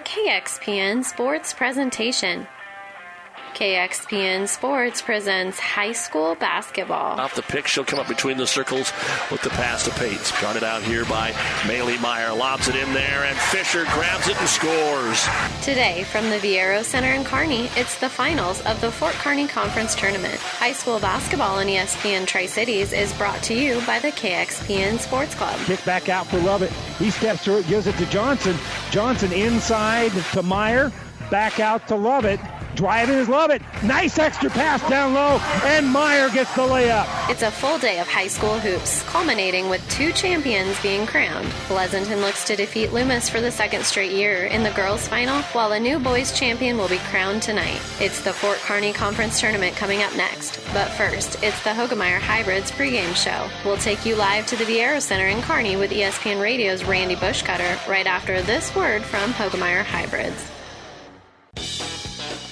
KXPN Sports Presentation. KXPN Sports presents high school basketball. Off the pick, she'll come up between the circles with the pass to Pates. Got it out here by Maylee Meyer. Lobs it in there, and Fisher grabs it and scores. Today, from the Viaero Center in Kearney, it's the finals of the Fort Kearney Conference Tournament. High school basketball on ESPN Tri Cities is brought to you by the KXPN Sports Club. Kick back out for Lovett. He steps through it, gives it to Johnson. Johnson inside to Meyer. Back out to Lovett. Driving is Lovett. Nice extra pass down low, and Meyer gets the layup. It's a full day of high school hoops, culminating with two champions being crowned. Pleasanton looks to defeat Loomis for the second straight year in the girls' final, while a new boys' champion will be crowned tonight. It's the Fort Kearney Conference Tournament coming up next. But first, it's the Hoegemeyer Hybrids pregame show. We'll take you live to the Viaero Center in Kearney with ESPN Radio's Randy Bushcutter right after this word from Hoegemeyer Hybrids.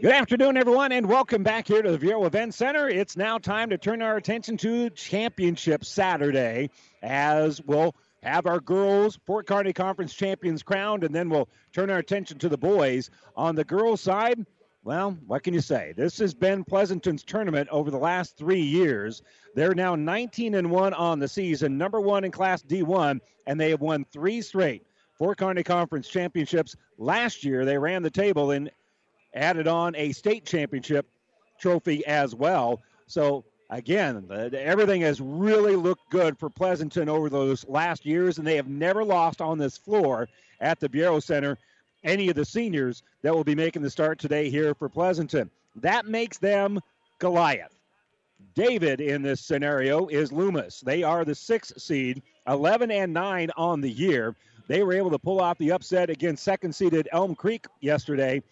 Good afternoon, everyone, and welcome back here to the Viaero Event Center. It's now time to turn our attention to Championship Saturday as we'll have our girls Fort Kearney Conference champions crowned, and then we'll turn our attention to the boys. On the girls' side, well, what can you say? This has been Pleasanton's tournament over the last three years. They're now 19 and 1 on the season, number one in Class D1, and they have won three straight Fort Kearney Conference championships. Last year, they ran the table and added on a state championship trophy as well. So, again, everything has really looked good for Pleasanton over those last years, and they have never lost on this floor at the Viaero Center any of the seniors that will be making the start today here for Pleasanton. That makes them Goliath. David in this scenario is Loomis. They are the sixth seed, 11 and 9 on the year. They were able to pull off the upset against second seeded Elm Creek yesterday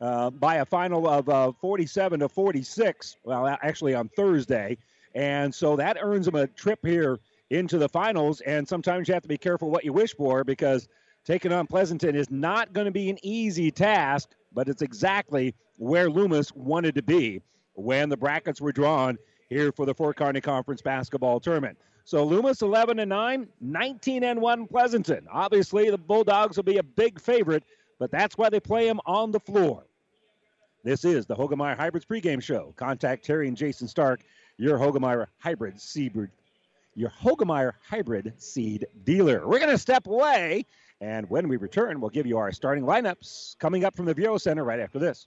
uh, by a final of uh, 47 to 46. Well, actually on Thursday, and so that earns them a trip here into the finals. And sometimes you have to be careful what you wish for because taking on Pleasanton is not going to be an easy task, but it's exactly where Loomis wanted to be when the brackets were drawn here for the Fort Kearney Conference basketball tournament. So Loomis 11 and 9, 19 and 1 Pleasanton. Obviously, the Bulldogs will be a big favorite, but that's why they play them on the floor. This is the Hoegemeyer Hybrids pregame show. Contact Terry and Jason Stark, your Hoegemeyer Hybrid seed, your Hoegemeyer Hybrid seed dealer. We're going to step away, and when we return, we'll give you our starting lineups coming up from the Viaero Center right after this.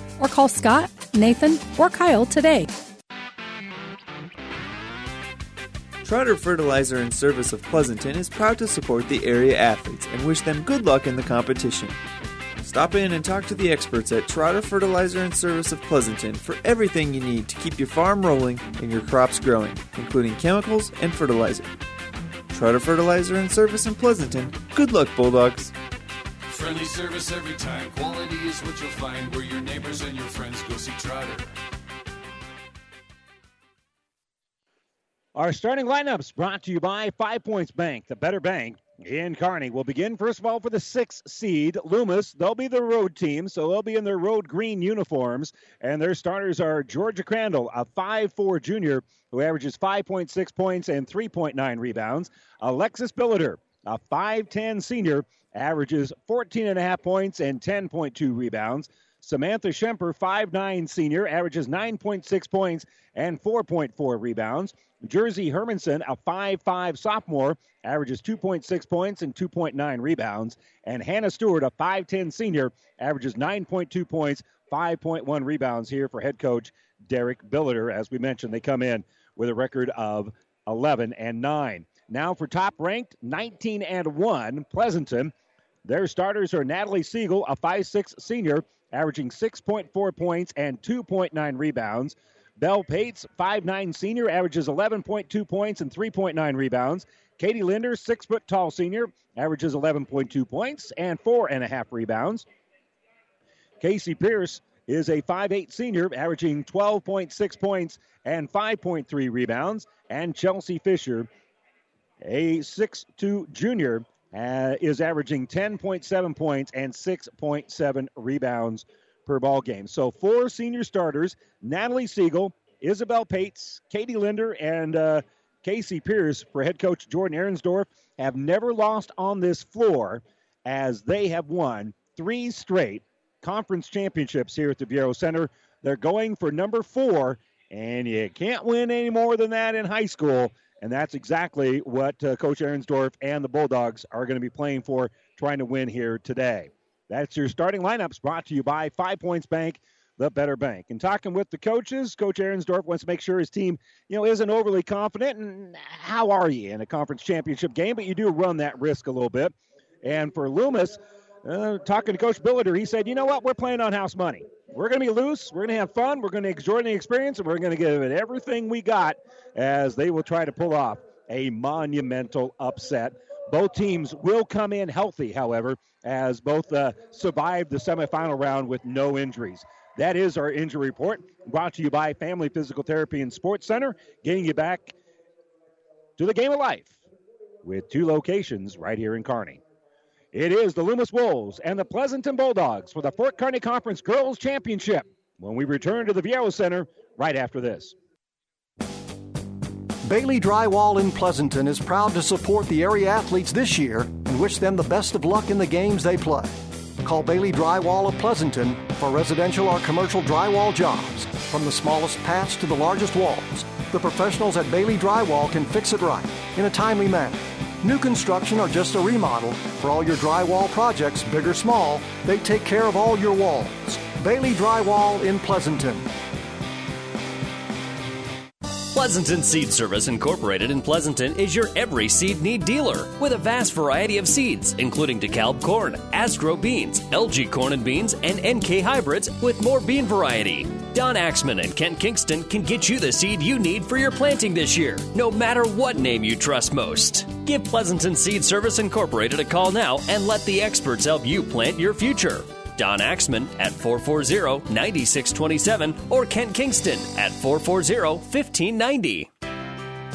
or call Scott, Nathan, or Kyle today. Trotter Fertilizer and Service of Pleasanton is proud to support the area athletes and wish them good luck in the competition. Stop in and talk to the experts at Trotter Fertilizer and Service of Pleasanton for everything you need to keep your farm rolling and your crops growing, including chemicals and fertilizer. Trotter Fertilizer and Service in Pleasanton. Good luck, Bulldogs! Friendly service every time. Quality is what you'll find where your neighbors and your friends go see Trotter. Our starting lineups brought to you by Five Points Bank, the better bank in Kearney. We'll begin first of all for the sixth seed, Loomis. They'll be the road team, so they'll be in their road green uniforms. And their starters are Georgia Crandall, a 5'4 junior who averages 5.6 points and 3.9 rebounds. Alexis Billiter, a 5'10 senior, averages 14.5 points and 10.2 rebounds. Samantha Schemper, 5'9 senior, averages 9.6 points and 4.4 rebounds. Jersey Hermanson, a 5'5 sophomore, averages 2.6 points and 2.9 rebounds. And Hannah Stewart, a 5'10 senior, averages 9.2 points, 5.1 rebounds here for head coach Derek Billiter. As we mentioned, they come in with a record of 11 and 9. Now for top ranked 19 and 1, Pleasanton. Their starters are Natalie Siegel, a 5'6 senior, averaging 6.4 points and 2.9 rebounds. Belle Pates, 5'9 senior, averages 11.2 points and 3.9 rebounds. Katie Linder, 6 foot tall senior, averages 11.2 points and 4.5 rebounds. Casey Pierce is a 5'8 senior, averaging 12.6 points and 5.3 rebounds. And Chelsea Fisher, a 6'2 junior, uh, is averaging 10.7 points and 6.7 rebounds per ball game. So four senior starters: Natalie Siegel, Isabel Pates, Katie Linder, and uh, Casey Pierce for head coach Jordan Ahrensdorf have never lost on this floor as they have won three straight conference championships here at the Viaero Center. They're going for number four, and you can't win any more than that in high school. And that's exactly what uh, Coach Ahrensdorf and the Bulldogs are going to be playing for, trying to win here today. That's your starting lineups brought to you by Five Points Bank, the better bank. And talking with the coaches, Coach Ahrensdorf wants to make sure his team, you know, isn't overly confident. And how are you in a conference championship game? But you do run that risk a little bit. And for Loomis, uh, talking to Coach Billiter, he said, you know what? We're playing on house money. We're going to be loose. We're going to have fun. We're going to enjoy the experience, and we're going to give it everything we got as they will try to pull off a monumental upset. Both teams will come in healthy, however, as both uh, survived the semifinal round with no injuries. That is our injury report, brought to you by Family Physical Therapy and Sports Center, getting you back to the game of life with two locations right here in Kearney. It is the Loomis Wolves and the Pleasanton Bulldogs for the Fort Kearney Conference Girls Championship when we return to the Viaero Center right after this. Bailey Drywall in Pleasanton is proud to support the area athletes this year and wish them the best of luck in the games they play. Call Bailey Drywall of Pleasanton for residential or commercial drywall jobs, from the smallest patch to the largest walls. The professionals at Bailey Drywall can fix it right in a timely manner. New construction or just a remodel, for all your drywall projects, big or small, they take care of all your walls. Bailey Drywall in Pleasanton. Pleasanton Seed Service Incorporated in Pleasanton is your every seed need dealer with a vast variety of seeds, including DeKalb corn, Asgrow beans, LG corn and beans, and NK hybrids with more bean variety. Don Axman and Kent Kingston can get you the seed you need for your planting this year, no matter what name you trust most. Give Pleasanton Seed Service Incorporated a call now and let the experts help you plant your future. Don Axman at 440 9627 or Kent Kingston at 440 1590.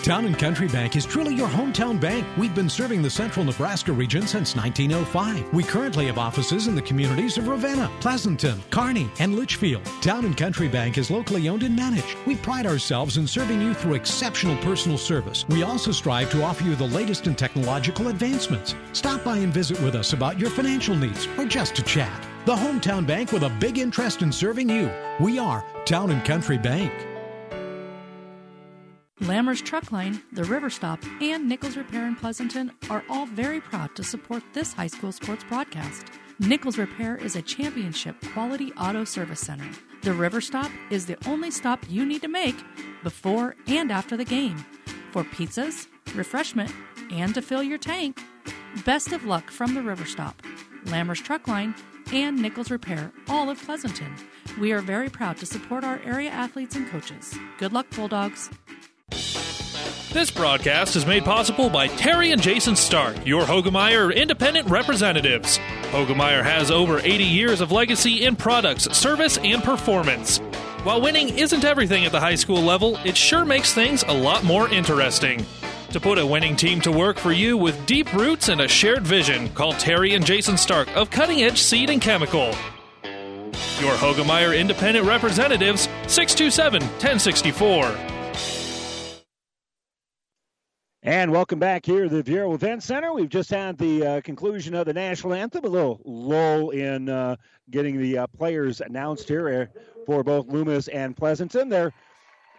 Town and Country Bank is truly your hometown bank. We've been serving the central Nebraska region since 1905. We currently have offices in the communities of Ravenna, Pleasanton, Kearney, and Litchfield. Town and Country Bank is locally owned and managed. We pride ourselves in serving you through exceptional personal service. We also strive to offer you the latest in technological advancements. Stop by and visit with us about your financial needs or just to chat. The hometown bank with a big interest in serving you. We are Town and Country Bank. Lammer's Truck Line, the River Stop, and Nichols Repair in Pleasanton are all very proud to support this high school sports broadcast. Nichols Repair is a championship quality auto service center. The River Stop is the only stop you need to make before and after the game for pizzas, refreshment, and to fill your tank. Best of luck from the River Stop, Lammer's Truck Line, and Nichols Repair, all of Pleasanton. We are very proud to support our area athletes and coaches. Good luck, Bulldogs. This broadcast is made possible by Terry and Jason Stark, your Hoegemeyer independent representatives. Hoegemeyer has over 80 years of legacy in products, service, and performance. While winning isn't everything at the high school level, it sure makes things a lot more interesting. To put a winning team to work for you with deep roots and a shared vision, call Terry and Jason Stark of Cutting Edge Seed and Chemical. Your Hoegemeyer independent representatives, 627 1064. And welcome back here to the Viaero Event Center. We've just had the uh, conclusion of the national anthem, a little lull in uh, getting the uh, players announced here uh, for both Loomis and Pleasanton. They're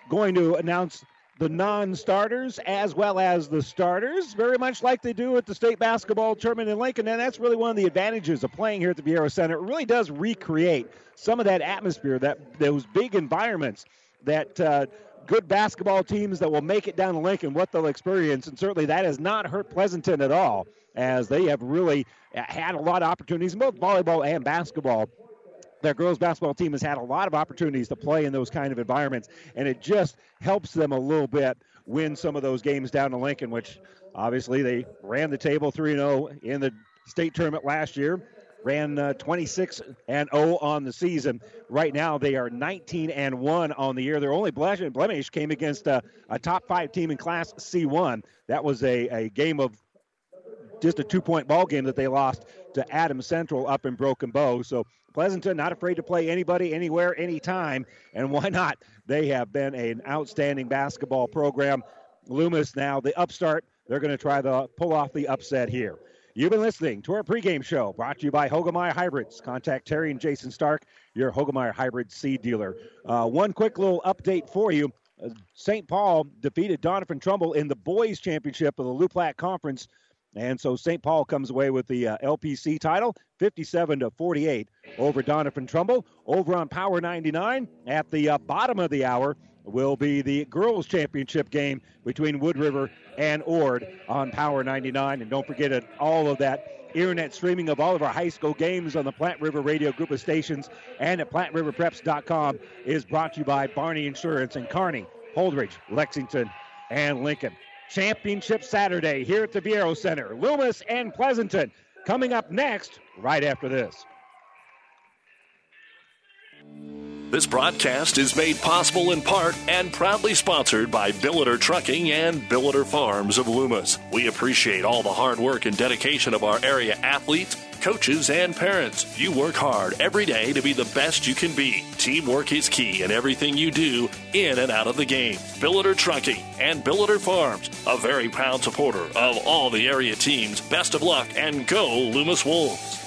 going to announce the non-starters as well as the starters, very much like they do at the state basketball tournament in Lincoln. And that's really one of the advantages of playing here at the Viaero Center. It really does recreate some of that atmosphere, that those big environments that uh, good basketball teams that will make it down to Lincoln, what they'll experience. And certainly that has not hurt Pleasanton at all, as they have really had a lot of opportunities in both volleyball and basketball. Their girls basketball team has had a lot of opportunities to play in those kind of environments, and it just helps them a little bit win some of those games down to Lincoln, which obviously they ran the table 3 0 in the state tournament last year ran uh, 26 and 0 on the season. Right now, they are 19 and 1 on the year. Their only blemish came against a, a top five team in Class C1. That was a, a game of just a two point ball game that they lost to Adams Central up in Broken Bow. So Pleasanton not afraid to play anybody, anywhere, anytime. And why not? They have been an outstanding basketball program. Loomis now, the upstart, they're going to try to pull off the upset here. You've been listening to our pregame show brought to you by Hoegemeyer Hybrids. Contact Terry and Jason Stark, your Hoegemeyer Hybrid seed dealer. Uh, one quick little update for you. Uh, St. Paul defeated Donovan Trumbull in the boys' championship of the Loup Platte Conference. And so St. Paul comes away with the uh, LPC title, 57 to 48 over Donovan Trumbull. Over on Power 99 at the uh, bottom of the hour, will be the girls' championship game between Wood River and Ord on Power 99. And don't forget it, all of that internet streaming of all of our high school games on the Platte River Radio group of stations and at PlatteRiverPreps.com is brought to you by Barney Insurance in Kearney, Holdrege, Lexington, and Lincoln. Championship Saturday here at the Viaero Center. Loomis and Pleasanton coming up next right after this. This broadcast is made possible in part and proudly sponsored by Billiter Trucking and Billiter Farms of Loomis. We appreciate all the hard work and dedication of our area athletes, coaches, and parents. You work hard every day to be the best you can be. Teamwork is key in everything you do in and out of the game. Billiter Trucking and Billiter Farms, a very proud supporter of all the area teams. Best of luck and go Loomis Wolves.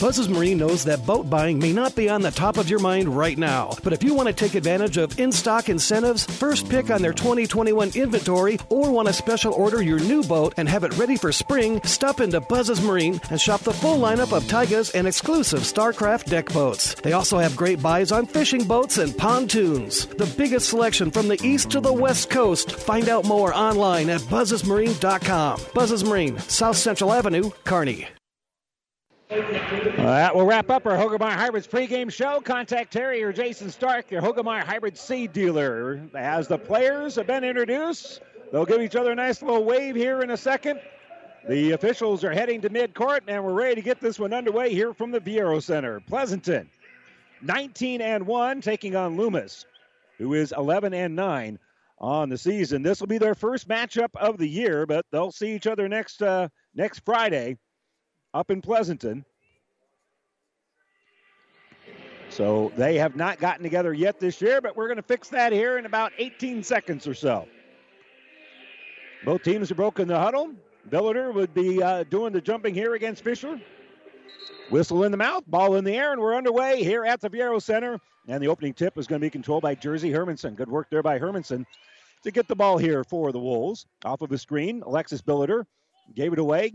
Buzz's Marine knows that boat buying may not be on the top of your mind right now, but if you want to take advantage of in stock incentives, first pick on their 2021 inventory, or want to special order your new boat and have it ready for spring, stop into Buzz's Marine and shop the full lineup of Taigas and exclusive StarCraft deck boats. They also have great buys on fishing boats and pontoons. The biggest selection from the east to the west coast. Find out more online at buzzesmarine.com. Buzz's Marine, South Central Avenue, Kearney. That will wrap up our Hoegemeyer Hybrids pregame show. Contact Terry or Jason Stark, your Hoegemeyer Hybrid seed dealer. As the players have been introduced, they'll give each other a nice little wave here in a second. The officials are heading to midcourt, and we're ready to get this one underway here from the Viaero Center. Pleasanton, 19 and 1, taking on Loomis, who is 11 and 9 on the season. This will be their first matchup of the year, but they'll see each other next uh, next Friday up in Pleasanton. So they have not gotten together yet this year, but we're going to fix that here in about 18 seconds or so. Both teams have broken the huddle. Billiter would be uh, doing the jumping here against Fisher. Whistle in the mouth, ball in the air, and we're underway here at the Viaero Center. And the opening tip is going to be controlled by Jersey Hermanson. Good work there by Hermanson to get the ball here for the Wolves. Off of the screen, Alexis Billiter gave it away,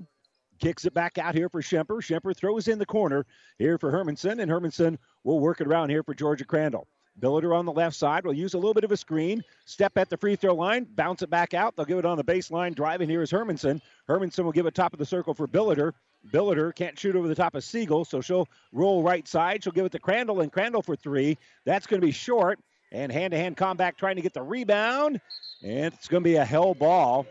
kicks it back out here for Schemper. Schemper throws in the corner here for Hermanson, and Hermanson will work it around here for Georgia Crandall. Billiter on the left side will use a little bit of a screen, step at the free throw line, bounce it back out. They'll give it on the baseline. Driving here is Hermanson. Hermanson will give it top of the circle for Billiter. Billiter can't shoot over the top of Siegel, so she'll roll right side. She'll give it to Crandall, and Crandall for three. That's going to be short. And hand to hand combat trying to get the rebound. And it's going to be a hell ball.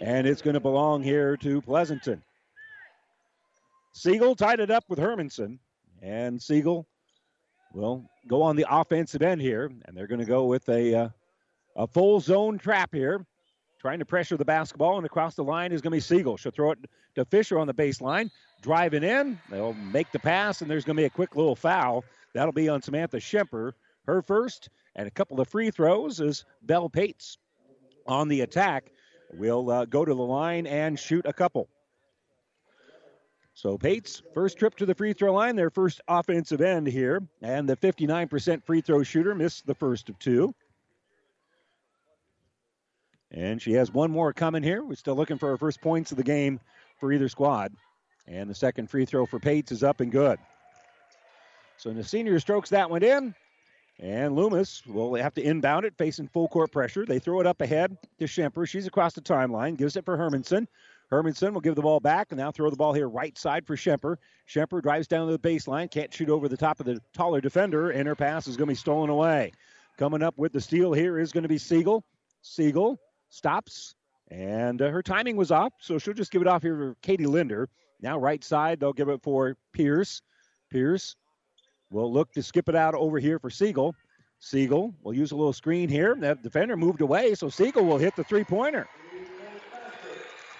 And it's going to belong here to Pleasanton. Siegel tied it up with Hermanson. And Siegel will go on the offensive end here. And they're going to go with a, uh, a full zone trap here. Trying to pressure the basketball. And across the line is going to be Siegel. She'll throw it to Fisher on the baseline. Driving in. They'll make the pass. And there's going to be a quick little foul. That'll be on Samantha Schemper her first, and a couple of free throws as Bell Pates on the attack will uh, go to the line and shoot a couple. So Pates, first trip to the free throw line, their first offensive end here, and the 59% free throw shooter missed the first of two. And she has one more coming here. We're still looking for our first points of the game for either squad. And the second free throw for Pates is up and good. So the senior strokes that one in. And Loomis will have to inbound it, facing full court pressure. They throw it up ahead to Schemper. She's across the timeline, gives it for Hermanson. Hermanson will give the ball back and now throw the ball here right side for Schemper. Schemper drives down to the baseline, can't shoot over the top of the taller defender, and her pass is going to be stolen away. Coming up with the steal here is going to be Siegel. Siegel stops, and uh, her timing was off, so she'll just give it off here for Katie Linder. Now right side, they'll give it for Pierce. Pierce will look to skip it out over here for Siegel. Siegel will use a little screen here. That defender moved away, so Siegel will hit the three pointer.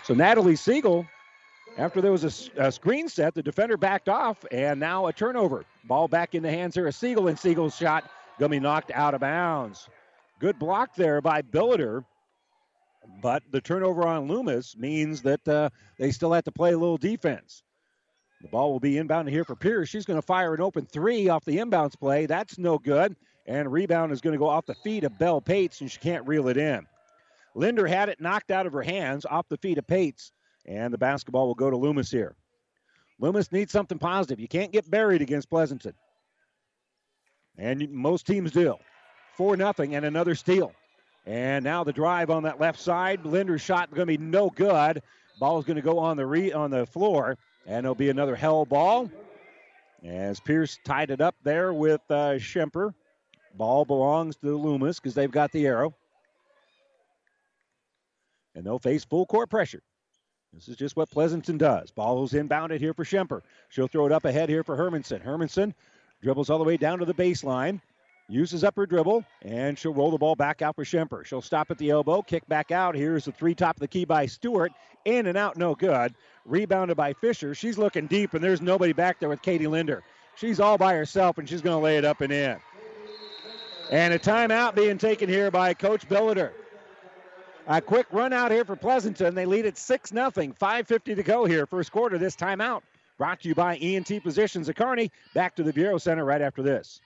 So Natalie Siegel, after there was a, a, screen set, the defender backed off, and now a turnover. Ball back in the hands here of Siegel, and Siegel's shot going to be knocked out of bounds. Good block there by Billiter. But the turnover on Loomis means that uh, they still have to play a little defense. The ball will be inbound here for Pierce. She's going to fire an open three off the inbounds play. That's no good. And rebound is going to go off the feet of Bell Pates, and she can't reel it in. Linder had it knocked out of her hands off the feet of Pates, and the basketball will go to Loomis here. Loomis needs something positive. You can't get buried against Pleasanton. And most teams do. 4 nothing and another steal. And now the drive on that left side. Linder's shot going to be no good. Ball is going to go on the re- on the floor. And it'll be another hell ball as Pierce tied it up there with uh, Schemper. Ball belongs to the Loomis because they've got the arrow. And they'll face full court pressure. This is just what Pleasanton does. Ball is inbounded here for Schemper. She'll throw it up ahead here for Hermanson. Hermanson dribbles all the way down to the baseline, uses up her dribble, and she'll roll the ball back out for Schemper. She'll stop at the elbow, kick back out. Here's the three top of the key by Stewart. In and out, no good. Rebounded by Fisher. She's looking deep, and there's nobody back there with Katie Linder. She's all by herself, and she's going to lay it up and in. And a timeout being taken here by Coach Billiter. A quick run out here for Pleasanton. They lead at 6 0. 5.50 to go here, first quarter. This timeout brought to you by ENT Positions at Kearney. Back to the Viaero Center right after this.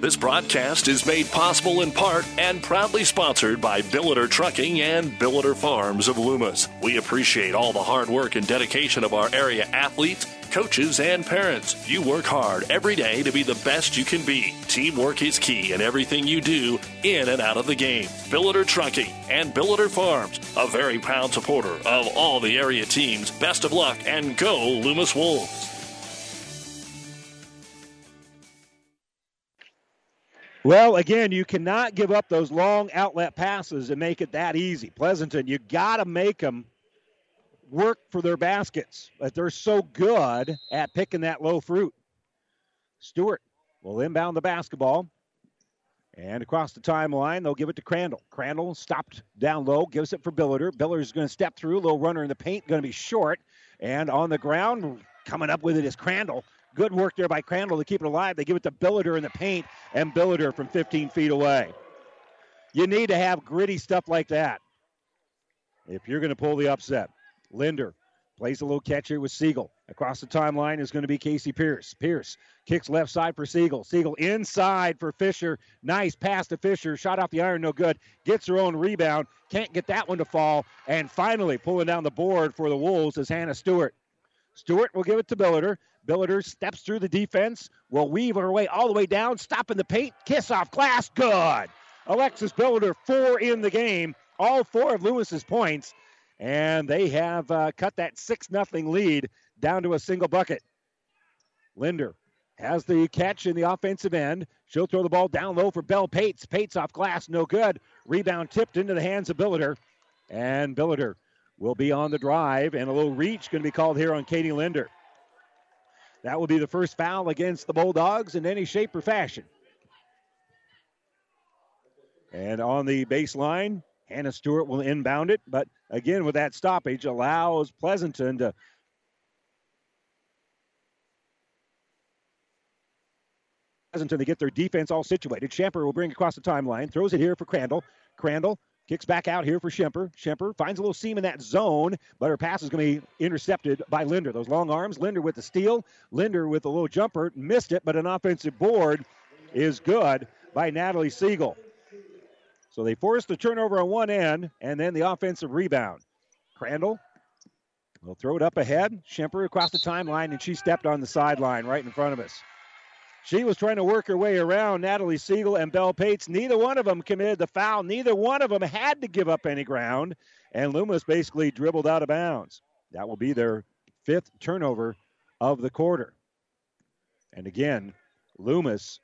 This broadcast is made possible in part and proudly sponsored by Billiter Trucking and Billiter Farms of Loomis. We appreciate all the hard work and dedication of our area athletes coaches, and parents. You work hard every day to be the best you can be. Teamwork is key in everything you do in and out of the game. Billiter Trucking and Billiter Farms, a very proud supporter of all the area teams. Best of luck and go Loomis Wolves. Well, again, you cannot give up those long outlet passes and make it that easy. Pleasanton, you got to make them work for their baskets. But they're so good at picking that low fruit. Stewart will inbound the basketball. And across the timeline, they'll give it to Crandall. Crandall stopped down low, gives it for Billiter. Biller's going to step through. Little runner in the paint, going to be short. And on the ground, coming up with it is Crandall. Good work there by Crandall to keep it alive. They give it to Billiter in the paint, and Billiter from 15 feet away. You need to have gritty stuff like that if you're going to pull the upset. Linder plays a little catch here with Siegel. Across the timeline is going to be Casey Pierce. Pierce kicks left side for Siegel. Siegel inside for Fisher. Nice pass to Fisher. Shot off the iron, no good. Gets her own rebound. Can't get that one to fall. And finally, pulling down the board for the Wolves is Hannah Stewart. Stewart will give it to Billiter. Billiter steps through the defense, will weave her way all the way down, stop in the paint, kiss off glass. Good. Alexis Billiter, four in the game, all four of Loomis's points, and they have uh, cut that 6 0 lead down to a single bucket. Linder has the catch in the offensive end. She'll throw the ball down low for Bell Pates. Pates off glass, no good. Rebound tipped into the hands of Billiter. And Billiter will be on the drive, and a little reach going to be called here on Katie Linder. That will be the first foul against the Bulldogs in any shape or fashion. And on the baseline, Hannah Stewart will inbound it, but again, with that stoppage, allows Pleasanton to Pleasanton to get their defense all situated. Schemper will bring across the timeline, throws it here for Crandall. Crandall Kicks back out here for Schemper. Schemper finds a little seam in that zone, but her pass is going to be intercepted by Linder. Those long arms. Linder with the steal. Linder with a little jumper. Missed it, but an offensive board is good by Natalie Siegel. So they force the turnover on one end and then the offensive rebound. Crandall will throw it up ahead. Schemper across the timeline, and she stepped on the sideline right in front of us. She was trying to work her way around Natalie Siegel and Bell Pates. Neither one of them committed the foul. Neither one of them had to give up any ground. And Loomis basically dribbled out of bounds. That will be their fifth turnover of the quarter. And again, Loomis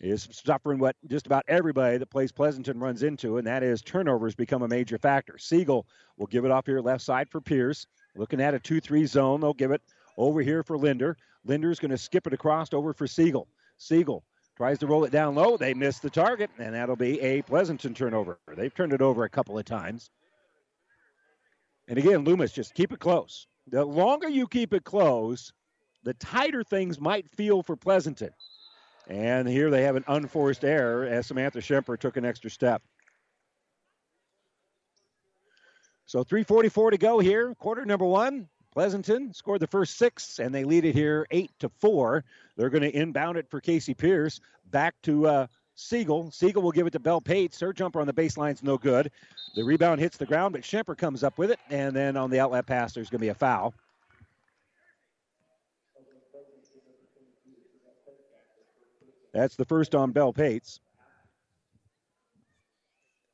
is suffering what just about everybody that plays Pleasanton runs into, and that is turnovers become a major factor. Siegel will give it off here left side for Pierce. Looking at a 2 3 zone, they'll give it over here for Linder. Linder's going to skip it across over for Siegel. Siegel tries to roll it down low. They miss the target, and that'll be a Pleasanton turnover. They've turned it over a couple of times. And again, Loomis, just keep it close. The longer you keep it close, the tighter things might feel for Pleasanton. And here they have an unforced error as Samantha Schemper took an extra step. So 344 to go here, quarter number one. Pleasanton scored the first six, and they lead it here eight to four. They're going to inbound it for Casey Pierce. Back to uh, Siegel. Siegel will give it to Bell Pates. Her jumper on the baseline's no good. The rebound hits the ground, but Schemper comes up with it, and then on the outlet pass, there's going to be a foul. That's the first on Bell Pates.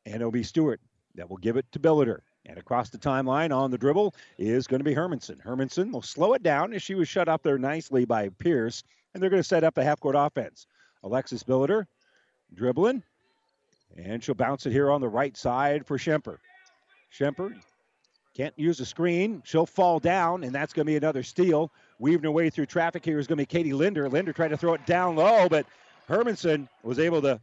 And it'll be Stewart that will give it to Billiter. And across the timeline on the dribble is going to be Hermanson. Hermanson will slow it down as she was shut up there nicely by Pierce, and they're going to set up a half court offense. Alexis Billiter dribbling, and she'll bounce it here on the right side for Schemper. Schemper can't use a screen. She'll fall down, and that's going to be another steal. Weaving her way through traffic here is going to be Katie Linder. Linder tried to throw it down low, but Hermanson was able to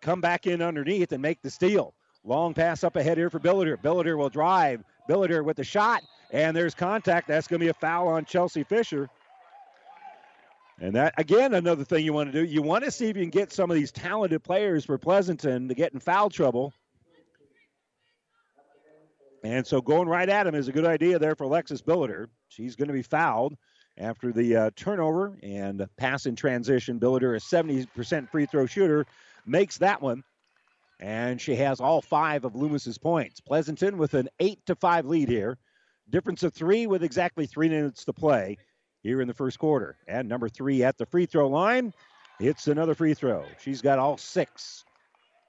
come back in underneath and make the steal. Long pass up ahead here for Billiter. Billiter will drive. Billiter with the shot, and there's contact. That's going to be a foul on Chelsea Fisher. And that, again, another thing you want to do. You want to see if you can get some of these talented players for Pleasanton to get in foul trouble. And so going right at him is a good idea there for Alexis Billiter. She's going to be fouled after the uh, turnover and pass in transition. Billiter, a 70% free throw shooter, makes that one and she has all five of Loomis's points. Pleasanton with an eight to five lead here. Difference of three with exactly three minutes to play here in the first quarter. And number three at the free throw line. It's another free throw. She's got all six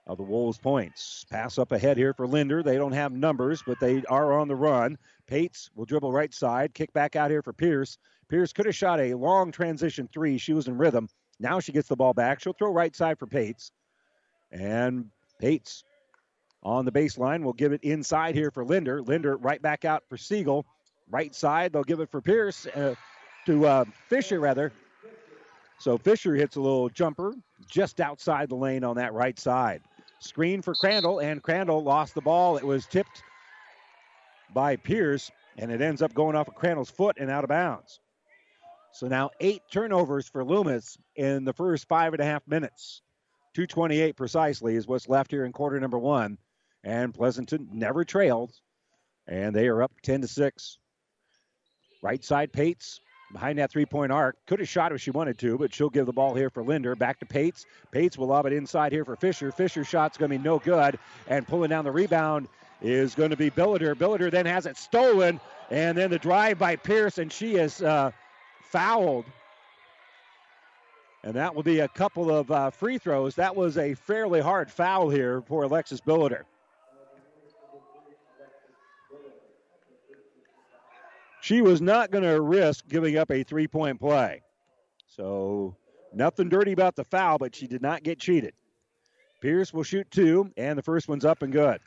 of the Wolves points. Pass up ahead here for Linder. They don't have numbers, but they are on the run. Pates will dribble right side, kick back out here for Pierce. Pierce could have shot a long transition three. She was in rhythm. Now she gets the ball back. She'll throw right side for Pates. And Pates on the baseline will give it inside here for Linder. Linder right back out for Siegel. Right side, they'll give it for Pierce, uh, to uh, Fisher, rather. So Fisher hits a little jumper just outside the lane on that right side. Screen for Crandall, and Crandall lost the ball. It was tipped by Pierce, and it ends up going off of Crandall's foot and out of bounds. So now eight turnovers for Loomis in the first five and a half minutes. 228 precisely is what's left here in quarter number one. And Pleasanton never trailed, and they are up 10 to 6. Right side, Pates behind that three point arc. Could have shot if she wanted to, but she'll give the ball here for Linder. Back to Pates. Pates will lob it inside here for Fisher. Fisher's shot's going to be no good, and pulling down the rebound is going to be Billiter. Billiter then has it stolen, and then the drive by Pierce, and she is uh, fouled. And that will be a couple of uh, free throws. That was a fairly hard foul here for Alexis Billiter. She was not going to risk giving up a three point play. So, nothing dirty about the foul, but she did not get cheated. Pierce will shoot two, and the first one's up and good.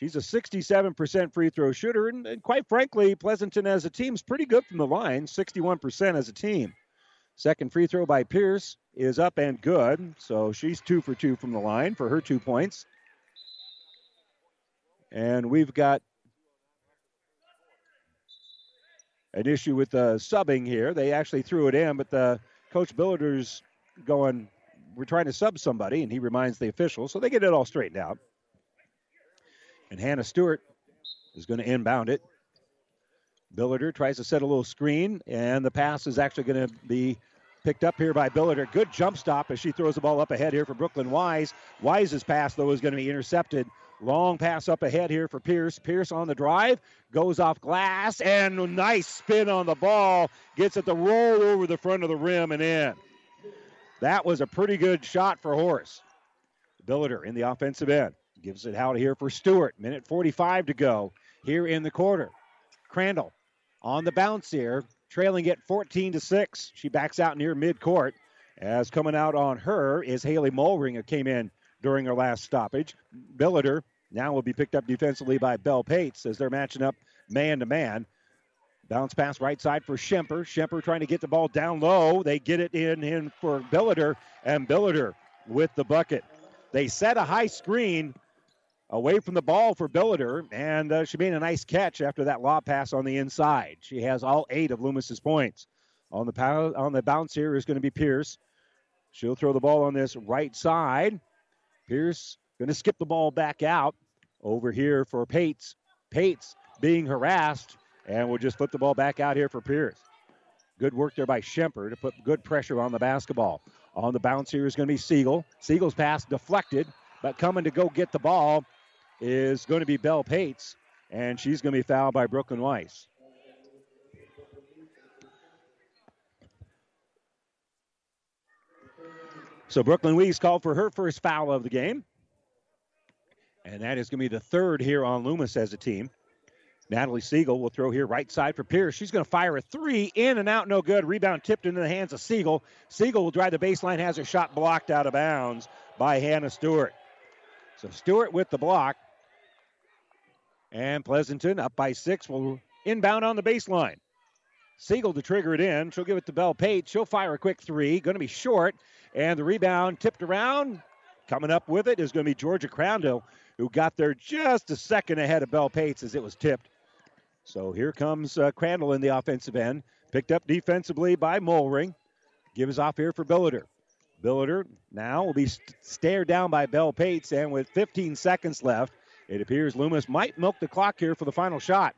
She's a 67% free throw shooter, and, and, quite frankly, Pleasanton as a team is pretty good from the line, 61% as a team. Second free throw by Pierce is up and good, so she's two for two from the line for her two points. And we've got an issue with the subbing here. They actually threw it in, but the coach Billiter's going, we're trying to sub somebody, and he reminds the officials, so they get it all straightened out. And Hannah Stewart is going to inbound it. Billiter tries to set a little screen, and the pass is actually going to be picked up here by Billiter. Good jump stop as she throws the ball up ahead here for Brooklyn Wise. Wise's pass, though, is going to be intercepted Long pass up ahead here for Pierce. Pierce on the drive, goes off glass, and a nice spin on the ball. Gets it to roll over the front of the rim and in. That was a pretty good shot for Horace. Billiter in the offensive end. Gives it out here for Stewart. Minute 45 to go here in the quarter. Crandall on the bounce here, trailing it 14 to 6. She backs out near midcourt. As coming out on her is Haley Mulring, who came in during her last stoppage. Billiter now will be picked up defensively by Bell Pates as they're matching up man to man. Bounce pass right side for Schemper. Schemper trying to get the ball down low. They get it in, in for Billiter, and Billiter with the bucket. They set a high screen away from the ball for Billiter, and uh, she made a nice catch after that lob pass on the inside. She has all eight of Loomis's points. On the on the bounce here is going to be Pierce. She'll throw the ball on this right side. Pierce going to skip the ball back out over here for Pates. Pates being harassed, and we'll just flip the ball back out here for Pierce. Good work there by Schemper to put good pressure on the basketball. On the bounce here is going to be Siegel. Siegel's pass deflected, but coming to go get the ball is going to be Belle Pates, and she's going to be fouled by Brooklyn Weiss. So Brooklyn Weiss called for her first foul of the game. And that is going to be the third here on Loomis as a team. Natalie Siegel will throw here right side for Pierce. She's going to fire a three in and out, no good. Rebound tipped into the hands of Siegel. Siegel will drive the baseline, has her shot blocked out of bounds by Hannah Stewart. So Stewart with the block. And Pleasanton up by six will inbound on the baseline. Siegel to trigger it in. She'll give it to Bell Pate. She'll fire a quick three. Going to be short. And the rebound tipped around. Coming up with it is going to be Georgia Crandall, who got there just a second ahead of Bell Pates as it was tipped. So here comes uh, Crandall in the offensive end. Picked up defensively by Mulring. Gives off here for Billiter. Billiter now will be st- stared down by Bell Pates, and with 15 seconds left, it appears Loomis might milk the clock here for the final shot.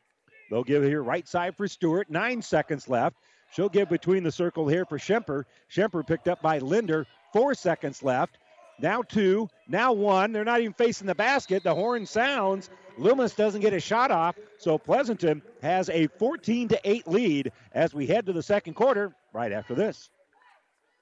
They'll give here right side for Stewart. Nine seconds left. She'll give between the circle here for Schemper. Schemper picked up by Linder. Four seconds left. Now two, now one. They're not even facing the basket. The horn sounds, Loomis doesn't get a shot off, so Pleasanton has a 14 to 8 lead as we head to the second quarter right after this.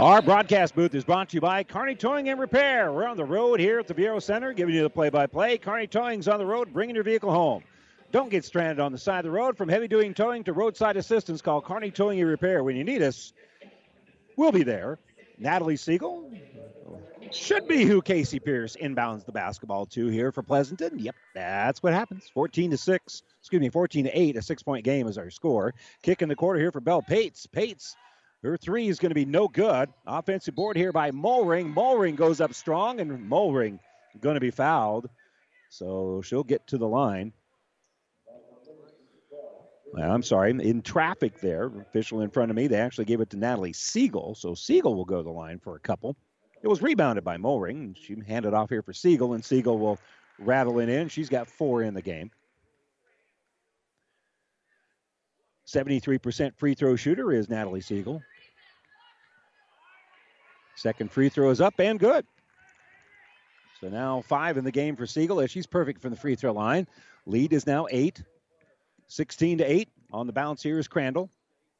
Our broadcast booth is brought to you by Kearney Towing and Repair. We're on the road here at the Viaero Center, giving you the play-by-play. Kearney Towing's on the road, bringing your vehicle home. Don't get stranded on the side of the road. From heavy-duty towing to roadside assistance, call Kearney Towing and Repair. When you need us, we'll be there. Natalie Siegel should be who Casey Pierce inbounds the basketball to here for Pleasanton. Yep, that's what happens. 14 to 6, excuse me, 14 to 8, a six point game is our score. Kick in the quarter here for Bell Pates. Pates her three is going to be no good. Offensive board here by Mulring. Mulring goes up strong, and Mulring going to be fouled. So she'll get to the line. I'm sorry, in traffic there, official in front of me, they actually gave it to Natalie Siegel. So Siegel will go to the line for a couple. It was rebounded by Mulring. She handed off here for Siegel, and Siegel will rattle it in. She's got four in the game. 73% free throw shooter is Natalie Siegel. Second free throw is up and good. So now five in the game for Siegel as she's perfect from the free throw line. Lead is now eight. 16 to 8. On the bounce here is Crandall.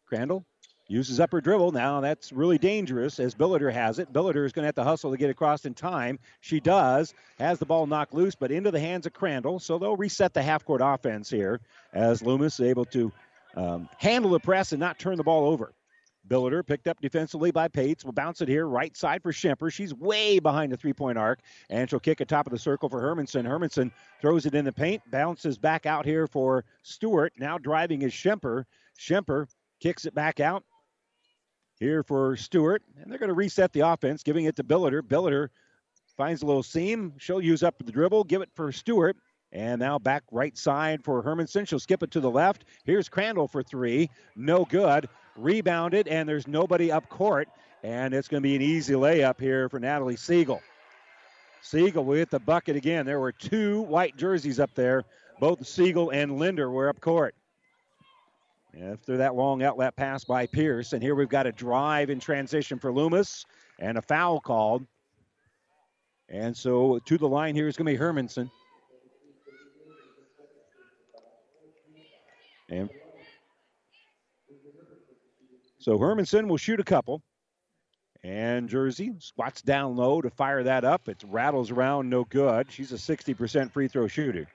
Crandall uses up her dribble. Now that's really dangerous as Billiter has it. Billiter is going to have to hustle to get across in time. She does. Has the ball knocked loose, but into the hands of Crandall. So they'll reset the half court offense here as Loomis is able to um, handle the press and not turn the ball over. Billiter picked up defensively by Pates. Will bounce it here, right side for Schemper. She's way behind the three point arc, and she'll kick it top of the circle for Hermanson. Hermanson throws it in the paint, bounces back out here for Stewart. Now driving is Schemper. Schemper kicks it back out here for Stewart, and they're going to reset the offense, giving it to Billiter. Billiter finds a little seam. She'll use up the dribble, give it for Stewart. And now back right side for Hermanson. She'll skip it to the left. Here's Crandall for three. No good. Rebounded, and there's nobody up court. And it's going to be an easy layup here for Natalie Siegel. Siegel will hit the bucket again. There were two white jerseys up there. Both Siegel and Linder were up court. After that long outlet pass by Pierce. And here we've got a drive in transition for Loomis and a foul called. And so to the line here is going to be Hermanson. And so Hermanson will shoot a couple. And Jersey squats down low to fire that up. It rattles around, no good. She's a 60% free throw shooter.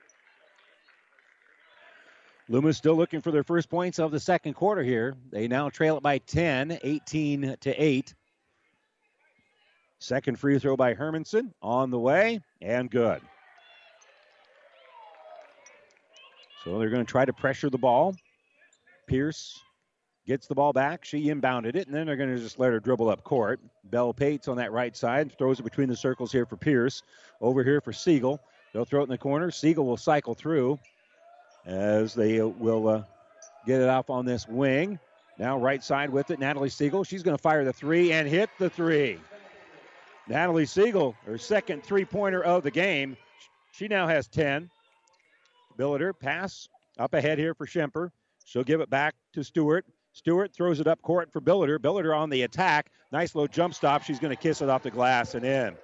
Loomis still looking for their first points of the second quarter here. They now trail it by 10, 18 to 8. Second free throw by Hermanson on the way and good. So they're going to try to pressure the ball. Pierce gets the ball back. She inbounded it, and then they're going to just let her dribble up court. Bell Pates on that right side throws it between the circles here for Pierce. Over here for Siegel. They'll throw it in the corner. Siegel will cycle through as they will uh, get it off on this wing. Now right side with it, Natalie Siegel. She's going to fire the three and hit the three. Natalie Siegel, her second three pointer of the game. She now has 10. Billiter pass up ahead here for Schemper. She'll give it back to Stewart. Stewart throws it up court for Billiter. Billiter on the attack. Nice low jump stop. She's going to kiss it off the glass and in.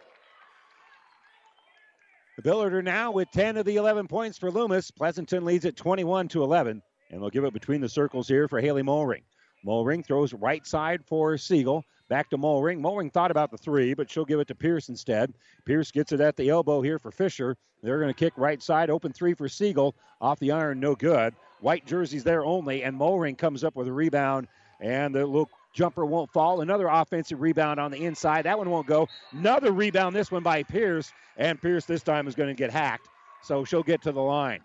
Billiter now with 10 of the 11 points for Loomis. Pleasanton leads at 21 to 11, and they'll give it between the circles here for Haley Mulring. Mulring throws right side for Siegel. Back to Mulring. Mulring thought about the three, but she'll give it to Pierce instead. Pierce gets it at the elbow here for Fisher. They're going to kick right side. Open three for Siegel. Off the iron, no good. White jerseys there only, and Mulring comes up with a rebound, and the little jumper won't fall. Another offensive rebound on the inside. That one won't go. Another rebound, this one by Pierce, and Pierce this time is going to get hacked. So she'll get to the line.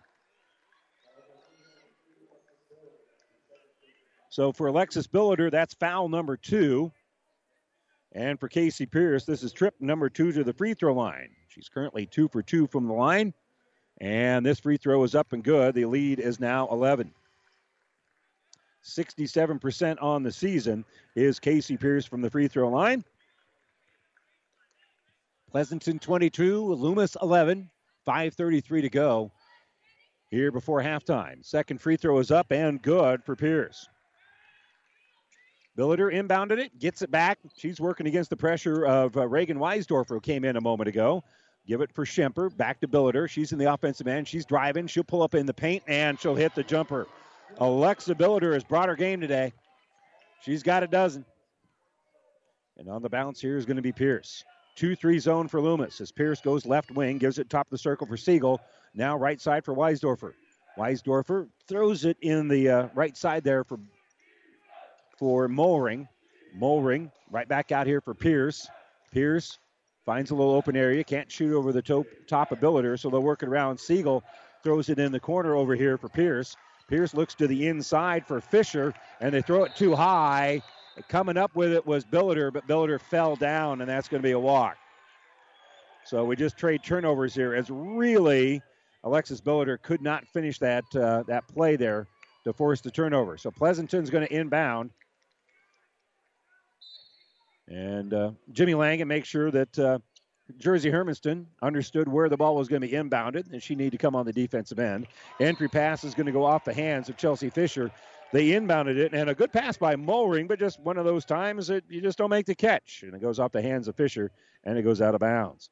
So for Alexis Billiter, that's foul number two. And for Casey Pierce, this is trip number two to the free throw line. She's currently two for two from the line. And this free throw is up and good. The lead is now 11. 67% on the season is Casey Pierce from the free throw line. Pleasanton 22, Loomis 11, 5.33 to go here before halftime. Second free throw is up and good for Pierce. Billiter inbounded it, gets it back. She's working against the pressure of uh, Reagan Weisdorfer, who came in a moment ago. Give it for Schemper. Back to Billiter. She's in the offensive end. She's driving. She'll pull up in the paint and she'll hit the jumper. Alexa Billiter has brought her game today. She's got a dozen. And on the bounce here is going to be Pierce. 2 3 zone for Loomis as Pierce goes left wing, gives it top of the circle for Siegel. Now right side for Weisdorfer. Weisdorfer throws it in the uh, right side there for for Mulring. Mulring right back out here for Pierce. Pierce finds a little open area, can't shoot over the top, top of Billiter, so they'll work it around. Siegel throws it in the corner over here for Pierce. Pierce looks to the inside for Fisher, and they throw it too high. Coming up with it was Billiter, but Billiter fell down, and that's going to be a walk. So we just trade turnovers here, as really Alexis Billiter could not finish that uh, that play there to force the turnover. So Pleasanton's going to inbound. And uh, Jimmy Langen makes sure that uh, Jersey Hermanson understood where the ball was going to be inbounded, and she needed to come on the defensive end. Entry pass is going to go off the hands of Chelsea Fisher. They inbounded it, and a good pass by Mulring, but just one of those times that you just don't make the catch. And it goes off the hands of Fisher, and it goes out of bounds.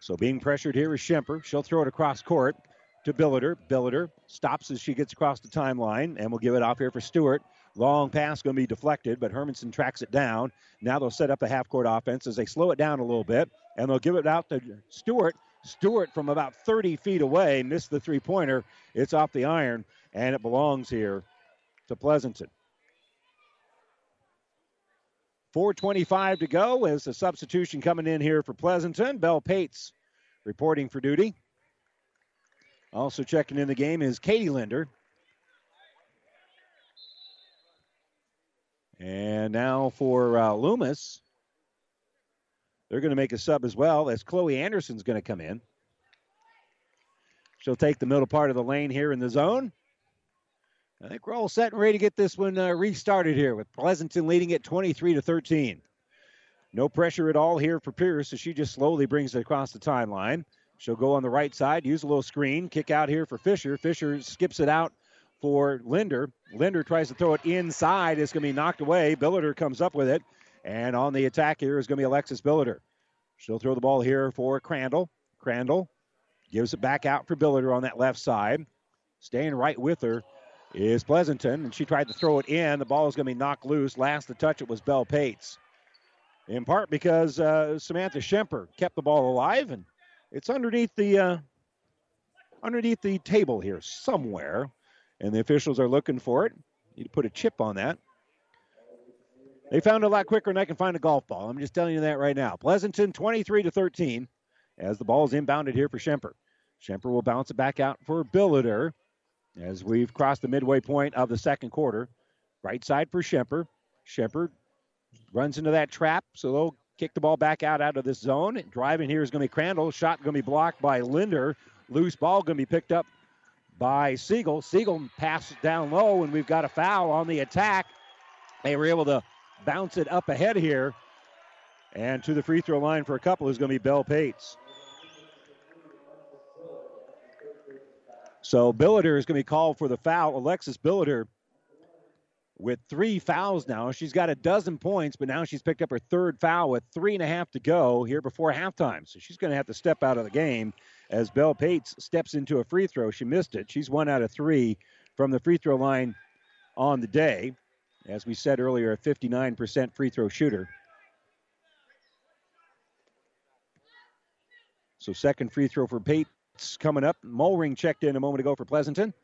So being pressured here is Schemper. She'll throw it across court to Billiter. Billiter stops as she gets across the timeline, and we'll give it off here for Stewart. Long pass going to be deflected, but Hermanson tracks it down. Now they'll set up a half court offense as they slow it down a little bit, and they'll give it out to Stewart. Stewart from about 30 feet away missed the three pointer. It's off the iron, and it belongs here to Pleasanton. 4.25 to go as a substitution coming in here for Pleasanton. Bell Pates reporting for duty. Also checking in the game is Katie Linder. And now for uh, Loomis, they're going to make a sub as well as Chloe Anderson's going to come in. She'll take the middle part of the lane here in the zone. I think we're all set and ready to get this one uh, restarted here with Pleasanton leading at 23 to 13. No pressure at all here for Pierce as she just slowly brings it across the timeline. She'll go on the right side, use a little screen, kick out here for Fisher. Fisher skips it out for Linder. Linder tries to throw it inside. It's going to be knocked away. Billiter comes up with it. And on the attack here is going to be Alexis Billiter. She'll throw the ball here for Crandall. Crandall gives it back out for Billiter on that left side. Staying right with her is Pleasanton, and she tried to throw it in. The ball is going to be knocked loose. Last to touch it was Bell Pates. In part because uh, Samantha Schemper kept the ball alive, and it's underneath the uh, underneath the table here somewhere and the officials are looking for it. To put a chip on that. They found a lot quicker than I can find a golf ball. I'm just telling you that right now. Pleasanton 23 to 13 as the ball is inbounded here for Schemper. Schemper will bounce it back out for Billiter as we've crossed the midway point of the second quarter. Right side for Schemper. Schemper runs into that trap, so they'll kick the ball back out out of this zone. Driving here is going to be Crandall. Shot going to be blocked by Linder. Loose ball going to be picked up by Siegel. Siegel passes down low, and we've got a foul on the attack. They were able to bounce it up ahead here. And to the free throw line for a couple is going to be Bell Pates. So Billiter is going to be called for the foul. Alexis Billiter with three fouls now. She's got a dozen points, but now she's picked up her third foul with three and a half to go here before halftime. So she's going to have to step out of the game as Bell Pates steps into a free throw. She missed it. She's one out of three from the free throw line on the day. As we said earlier, a 59% free throw shooter. So, second free throw for Pates coming up. Mulring checked in a moment ago for Pleasanton.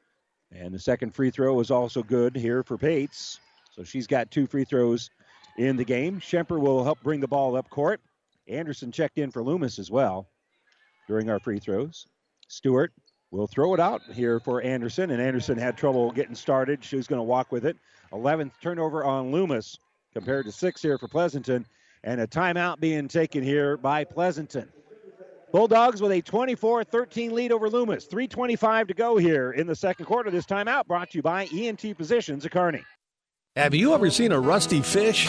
And the second free throw was also good here for Pates. So, she's got two free throws in the game. Schemper will help bring the ball up court. Anderson checked in for Loomis as well during our free throws. Stewart will throw it out here for Anderson, and Anderson had trouble getting started. She's going to walk with it. 11th turnover on Loomis compared to six here for Pleasanton, and a timeout being taken here by Pleasanton. Bulldogs with a 24 13 lead over Loomis. 3.25 to go here in the second quarter. This timeout brought to you by ENT Physicians at Kearney. Have you ever seen a rusty fish?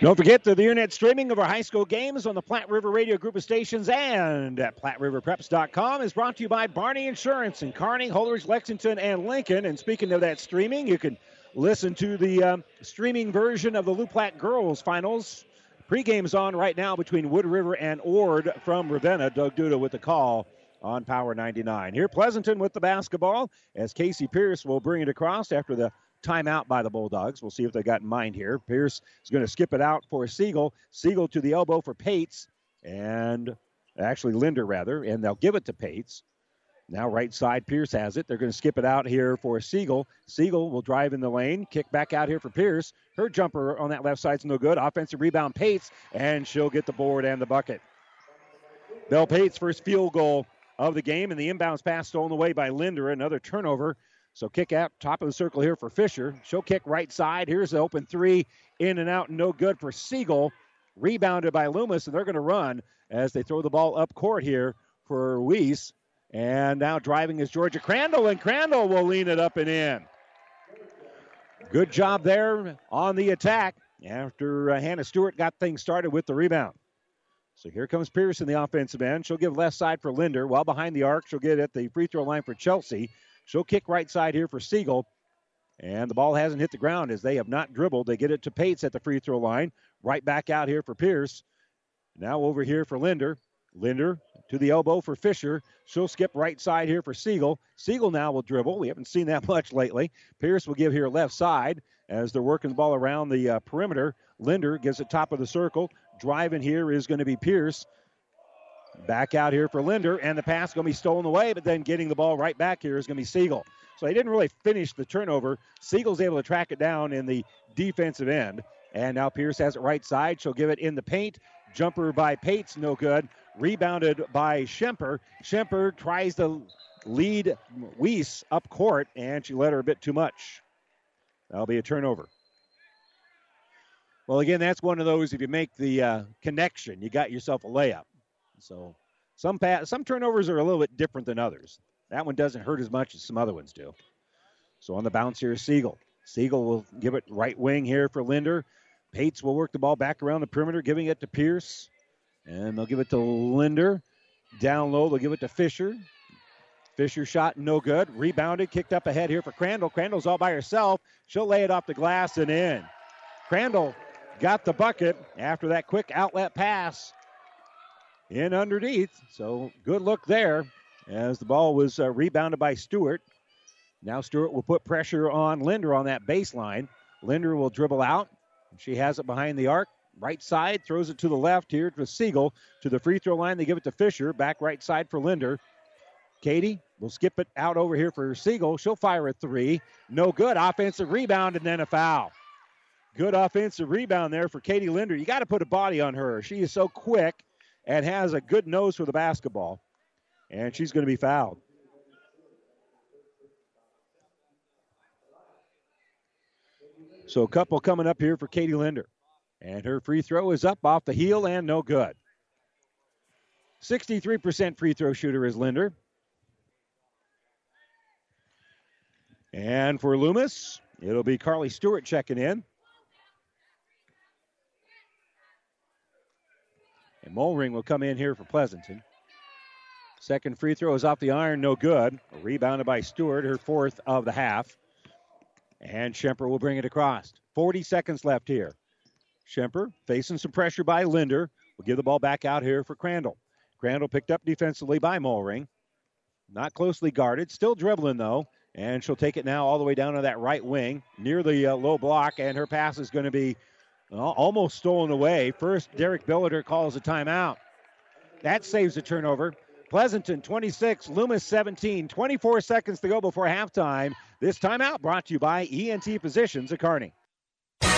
Don't forget the, the internet streaming of our high school games on the Platte River Radio Group of Stations and at PlatteRiverPreps.com is brought to you by Barney Insurance in Kearney, Holdrege, Lexington, and Lincoln. And speaking of that streaming, you can listen to the um, streaming version of the Loup Platte Girls Finals. Pre-game's on right now between Wood River and Ord from Ravenna. Doug Duda with the call on Power 99. Here, Pleasanton with the basketball as Casey Pierce will bring it across after the timeout by the Bulldogs. We'll see if they got in mind here. Pierce is going to skip it out for Siegel. Siegel to the elbow for Pates, and actually Linder rather, and they'll give it to Pates. Now right side, Pierce has it. They're going to skip it out here for Siegel. Siegel will drive in the lane, kick back out here for Pierce. Her jumper on that left side's no good. Offensive rebound, Pates, and she'll get the board and the bucket. Bell Pates first field goal of the game, and the inbounds pass stolen away by Linder. Another turnover so kick out top of the circle here for Fisher. She'll kick right side. Here's the open three. In and out, no good for Siegel. Rebounded by Loomis, and they're going to run as they throw the ball up court here for Weiss. And now driving is Georgia Crandall, and Crandall will lean it up and in. Good job there on the attack after uh, Hannah Stewart got things started with the rebound. So here comes Pierce in the offensive end. She'll give left side for Linder. While behind the arc, she'll get at the free throw line for Chelsea. She'll kick right side here for Siegel. And the ball hasn't hit the ground as they have not dribbled. They get it to Pates at the free throw line. Right back out here for Pierce. Now over here for Linder. Linder to the elbow for Fisher. She'll skip right side here for Siegel. Siegel now will dribble. We haven't seen that much lately. Pierce will give here left side as they're working the ball around the uh, perimeter. Linder gives it top of the circle. Driving here is going to be Pierce. Back out here for Linder, and the pass going to be stolen away, but then getting the ball right back here is going to be Siegel. So he didn't really finish the turnover. Siegel's able to track it down in the defensive end. And now Pierce has it right side. She'll give it in the paint. Jumper by Pates, no good. Rebounded by Schemper. Schemper tries to lead Weiss up court, and she let her a bit too much. That'll be a turnover. Well, again, that's one of those. If you make the uh, connection, you got yourself a layup. So some pass, some turnovers are a little bit different than others. That one doesn't hurt as much as some other ones do. So on the bounce here, Siegel. Siegel will give it right wing here for Linder. Pates will work the ball back around the perimeter, giving it to Pierce. And they'll give it to Linder. Down low, they'll give it to Fisher. Fisher shot no good. Rebounded, kicked up ahead here for Crandall. Crandall's all by herself. She'll lay it off the glass and in. Crandall got the bucket after that quick outlet pass in underneath. So good look there as the ball was uh, rebounded by Stewart. Now Stewart will put pressure on Linder on that baseline. Linder will dribble out. She has it behind the arc. Right side, throws it to the left here to Siegel. To the free throw line, they give it to Fisher. Back right side for Linder. Katie will skip it out over here for Siegel. She'll fire a three. No good. Offensive rebound and then a foul. Good offensive rebound there for Katie Linder. You got to put a body on her. She is so quick and has a good nose for the basketball. And she's going to be fouled. So a couple coming up here for Katie Linder. And her free throw is up off the heel and no good. 63% free throw shooter is Linder. And for Loomis, It'll be Carly Stewart checking in. And Molring will come in here for Pleasanton. Second free throw is off the iron, no good. Rebounded by Stewart, her fourth of the half. And Schemper will bring it across. 40 seconds left here. Schemper facing some pressure by Linder. Will give the ball back out here for Crandall. Crandall picked up defensively by Molring. Not closely guarded. Still dribbling, though. And she'll take it now all the way down to that right wing near the uh, low block. And her pass is going to be almost stolen away. First, Derek Billiter calls a timeout. That saves a turnover. Pleasanton 26, Loomis 17. 24 seconds to go before halftime. This timeout brought to you by ENT Physicians at Kearney.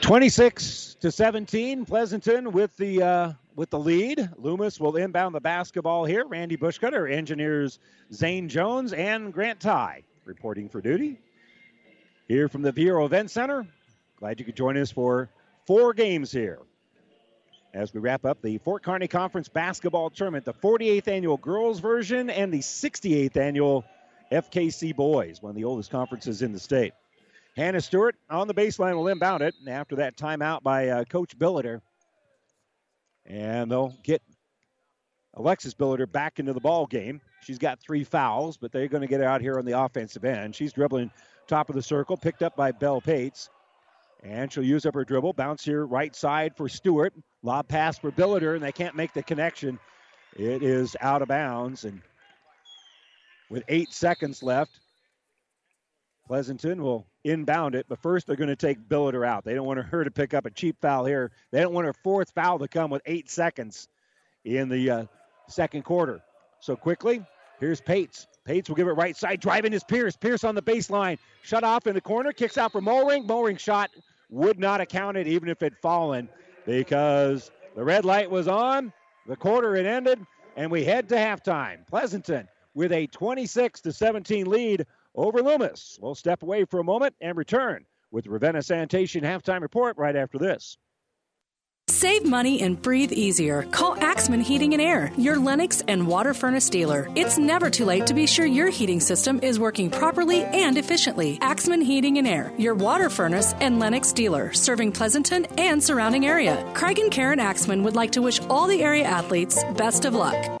26 to 17, Pleasanton with the uh, with the lead. Loomis will inbound the basketball here. Randy Bushcutter, engineers Zane Jones and Grant Ty reporting for duty. Here from the Viaero Event Center. Glad you could join us for four games here. As we wrap up the Fort Kearny Conference basketball tournament, the 48th annual girls version and the 68th annual FKC boys, one of the oldest conferences in the state. Hannah Stewart on the baseline will inbound it and after that timeout by uh, Coach Billiter. And they'll get Alexis Billiter back into the ball game. She's got three fouls, but they're going to get her out here on the offensive end. She's dribbling top of the circle, picked up by Bell Pates. And she'll use up her dribble. Bounce here right side for Stewart. Lob pass for Billiter, and they can't make the connection. It is out of bounds. And with eight seconds left, Pleasanton will inbound it, but first they're going to take Billiter out. They don't want her to pick up a cheap foul here. They don't want her fourth foul to come with eight seconds in the uh, second quarter. So quickly, here's Pates. Pates will give it right side, driving his Pierce. Pierce on the baseline, shut off in the corner, kicks out for Molring. Molring shot would not have counted even if it fallen because the red light was on. The quarter had ended, and we head to halftime. Pleasanton with a 26 to 17 lead over Loomis. We'll step away for a moment and return with Ravenna Sanitation halftime report right after this. Save money and breathe easier. Call Axman Heating and Air, your Lennox and water furnace dealer. It's never too late to be sure your heating system is working properly and efficiently. Axman Heating and Air, your water furnace and Lennox dealer, serving Pleasanton and surrounding area. Craig and Karen Axman would like to wish all the area athletes best of luck.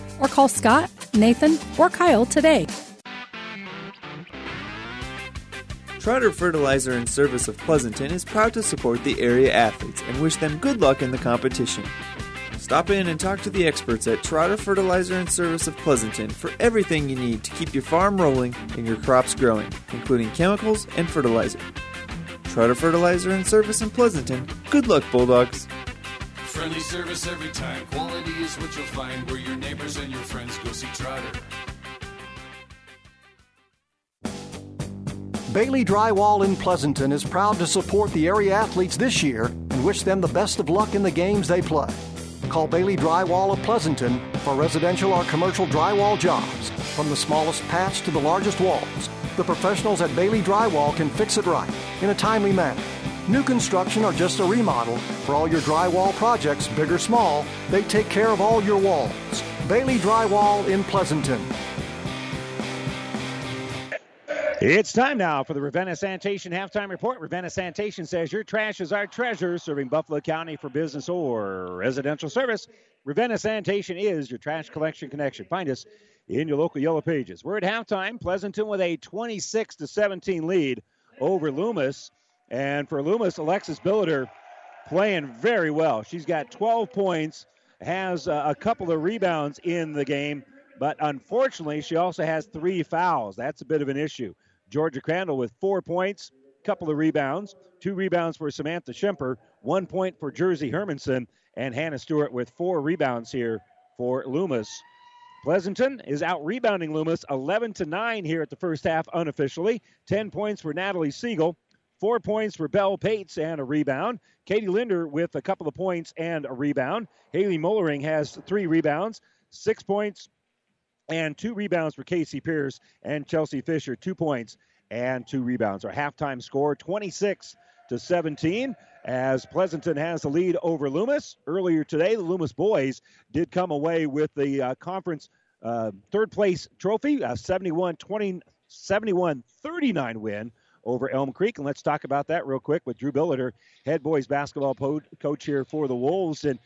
or call Scott, Nathan, or Kyle today. Trotter Fertilizer and Service of Pleasanton is proud to support the area athletes and wish them good luck in the competition. Stop in and talk to the experts at Trotter Fertilizer and Service of Pleasanton for everything you need to keep your farm rolling and your crops growing, including chemicals and fertilizer. Trotter Fertilizer and Service in Pleasanton. Good luck, Bulldogs! Friendly service every time. Quality is what you'll find where your neighbors and your friends go see Trotter. Bailey Drywall in Pleasanton is proud to support the area athletes this year and wish them the best of luck in the games they play. Call Bailey Drywall of Pleasanton for residential or commercial drywall jobs. From the smallest patch to the largest walls, the professionals at Bailey Drywall can fix it right. in a timely manner. New construction or just a remodel, for all your drywall projects, big or small, they take care of all your walls. Bailey Drywall in Pleasanton. It's time now for the Ravenna Sanitation halftime report. Ravenna Sanitation says your trash is our treasure, serving Buffalo County for business or residential service. Ravenna Sanitation is your trash collection connection. Find us in your local Yellow Pages. We're at halftime. Pleasanton with a 26 to 17 lead over Loomis. And for Loomis, Alexis Billiter playing very well. She's got 12 points, has uh, a couple of rebounds in the game, but unfortunately, she also has three fouls. That's a bit of an issue. Georgia Crandall with four points, a couple of rebounds, two rebounds for Samantha Schemper, one point for Jersey Hermanson, and Hannah Stewart with four rebounds here for Loomis. Pleasanton is out rebounding Loomis 11 to 9 here at the first half unofficially. 10 points for Natalie Siegel, four points for Belle Pates and a rebound. Katie Linder with a couple of points and a rebound. Haley Mollering has three rebounds, six points and two rebounds for Casey Pierce and Chelsea Fisher, two points and two rebounds. Our halftime score 26 to 17 as Pleasanton has the lead over Loomis. Earlier today, the Loomis boys did come away with the uh, conference uh, third place trophy, a 71 20 71 39 win over Elm Creek. And let's talk about that real quick with Drew Billiter, head boys basketball po- coach here for the Wolves. And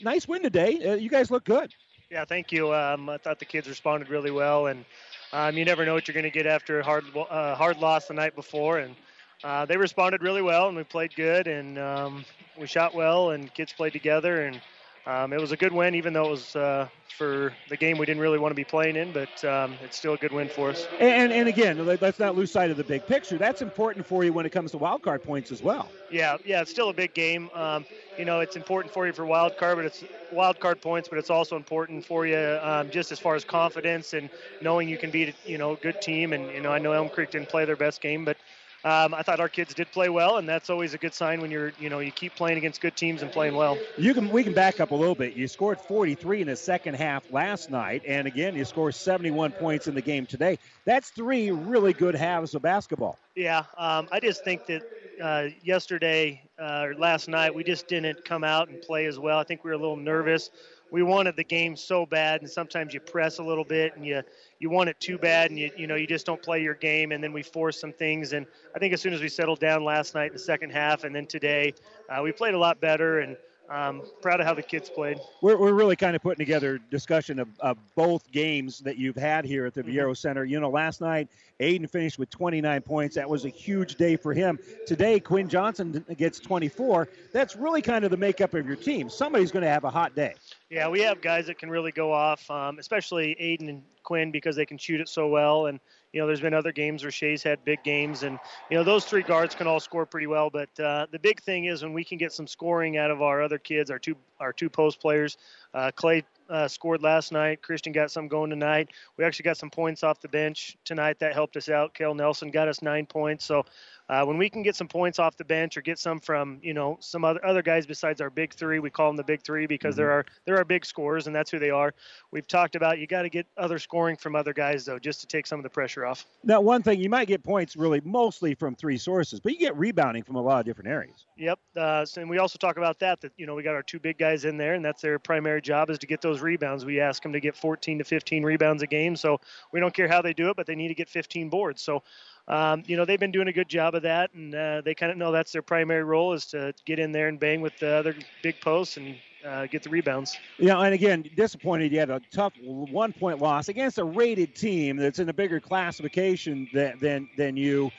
nice win today. Uh, you guys look good. Yeah, thank you. Um, I thought the kids responded really well, and um, you never know what you're going to get after a hard uh, hard loss the night before, and uh, they responded really well, and we played good, and um, we shot well, and kids played together, and um, it was a good win, even though it was uh, for the game we didn't really want to be playing in, but um, it's still a good win for us. And, and again, let's not lose sight of the big picture. That's important for you when it comes to wild card points as well. Yeah, yeah, it's still a big game. Um, you know, it's important for you for wild card, but it's wild card points, but it's also important for you um, just as far as confidence and knowing you can beat you know a good team. And you know, I know Elm Creek didn't play their best game, but um, I thought our kids did play well, and that's always a good sign when you're, you know, you keep playing against good teams and playing well. You can we can back up a little bit. You scored 43 in the second half last night, and again you scored 71 points in the game today. That's three really good halves of basketball. Yeah, um, I just think that uh, yesterday uh, or last night we just didn't come out and play as well. I think we were a little nervous. We wanted the game so bad, and sometimes you press a little bit and you you want it too bad and you you know you just don't play your game and then we force some things and I think as soon as we settled down last night in the second half and then today uh, we played a lot better and um, proud of how the kids played. We're, we're really kind of putting together discussion of, of both games that you've had here at the mm-hmm. Viaero Center. You know, last night Aiden finished with 29 points. That was a huge day for him. Today, Quinn Johnson gets 24. That's really kind of the makeup of your team. Somebody's going to have a hot day. Yeah, we have guys that can really go off, um, especially Aiden and Quinn because they can shoot it so well. And you know, there's been other games where Shay's had big games, and you know those three guards can all score pretty well. But uh, the big thing is when we can get some scoring out of our other kids, our two our two post players. Uh, Clay uh, scored last night. Christian got some going tonight. We actually got some points off the bench tonight that helped us out. Kel Nelson got us nine points. So uh, when we can get some points off the bench or get some from you know some other other guys besides our big three, we call them the big three because mm-hmm. there are there are big scorers and that's who they are. We've talked about you got to get other scoring from other guys though, just to take some of the pressure off. Now, one thing you might get points really mostly from three sources, but you get rebounding from a lot of different areas. Yep, uh, so, and we also talk about that that you know we got our two big guys in there, and that's their primary job is to get those rebounds. We ask them to get 14 to 15 rebounds a game, so we don't care how they do it, but they need to get 15 boards. So um, you know, they've been doing a good job of that, and uh, they kind of know that's their primary role is to get in there and bang with the other big posts and uh, get the rebounds. Yeah, and again, disappointed you had a tough one point loss against a rated team that's in a bigger classification than than, than you.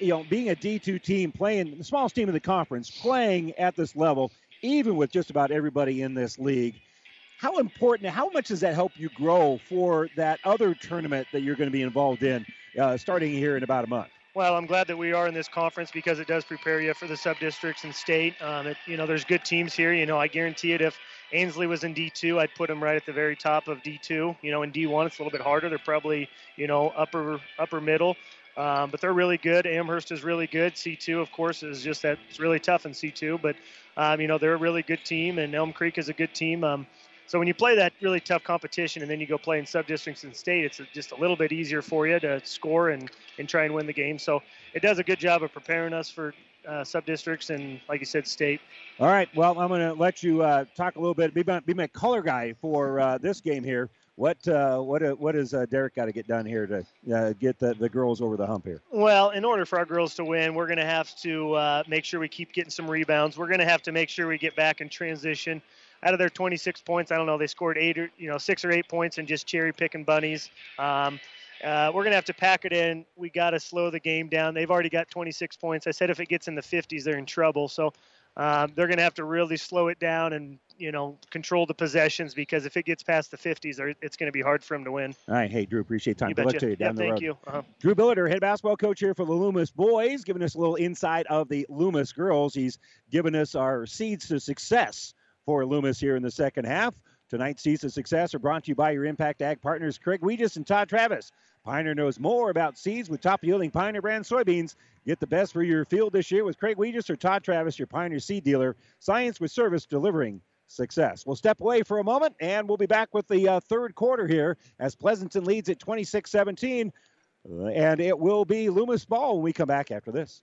You know, being a D2 team, playing the smallest team in the conference, playing at this level, even with just about everybody in this league. How important, how much does that help you grow for that other tournament that you're going to be involved in? Uh, starting here in about a month. Well, I'm glad that we are in this conference because it does prepare you for the sub districts and state. Um, it, you know, there's good teams here. You know, I guarantee it. If Ainsley was in D2, I'd put him right at the very top of D2. You know, in D1, it's a little bit harder. They're probably, you know, upper upper middle. Um, but they're really good. Amherst is really good. C2, of course, is just that it's really tough in C2. But um, you know, they're a really good team, and Elm Creek is a good team. So when you play that really tough competition and then you go play in sub districts and state, it's just a little bit easier for you to score and, and try and win the game. So it does a good job of preparing us for uh, sub districts and, like you said, state. All right. Well, I'm going to let you uh, talk a little bit. Be my, be my color guy for uh, this game here. What uh, what uh, what has uh, Derek got to get done here to uh, get the, the girls over the hump here? Well, in order for our girls to win, we're going to have to uh, make sure we keep getting some rebounds. We're going to have to make sure we get back in transition. Out of their 26 points, I don't know, they scored eight or you know six or eight points and just cherry picking bunnies. Um, uh, we're going to have to pack it in. We got to slow the game down. They've already got 26 points. I said if it gets in the 50s, they're in trouble. So um, they're going to have to really slow it down and you know control the possessions because if it gets past the 50s, it's going to be hard for them to win. All right, hey Drew, appreciate time. You Good luck to you down yeah, the thank road. you. Uh-huh. Drew Billiter, head basketball coach here for the Loomis boys, giving us a little insight of the Loomis girls. He's given us our seeds to success for Loomis here in the second half. Tonight's seeds of success are brought to you by your Impact Ag partners, Craig Weegis and Todd Travis. Pioneer knows more about seeds with top yielding Pioneer brand soybeans. Get the best for your field this year with Craig Weegis or Todd Travis, your Pioneer seed dealer. Science with service delivering success. We'll step away for a moment and we'll be back with the uh, third quarter here as Pleasanton leads at 26 17. And it will be Loomis ball when we come back after this.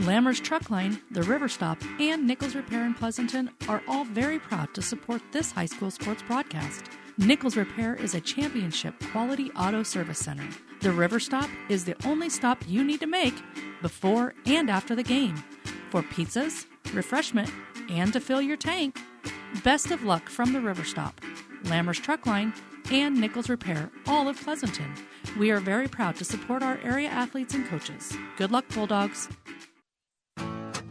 Lammer's Truck Line, the River Stop, and Nichols Repair in Pleasanton are all very proud to support this high school sports broadcast. Nichols Repair is a championship quality auto service center. The River Stop is the only stop you need to make before and after the game for pizzas, refreshment, and to fill your tank. Best of luck from the River Stop, Lammer's Truck Line, and Nichols Repair, all of Pleasanton. We are very proud to support our area athletes and coaches. Good luck, Bulldogs.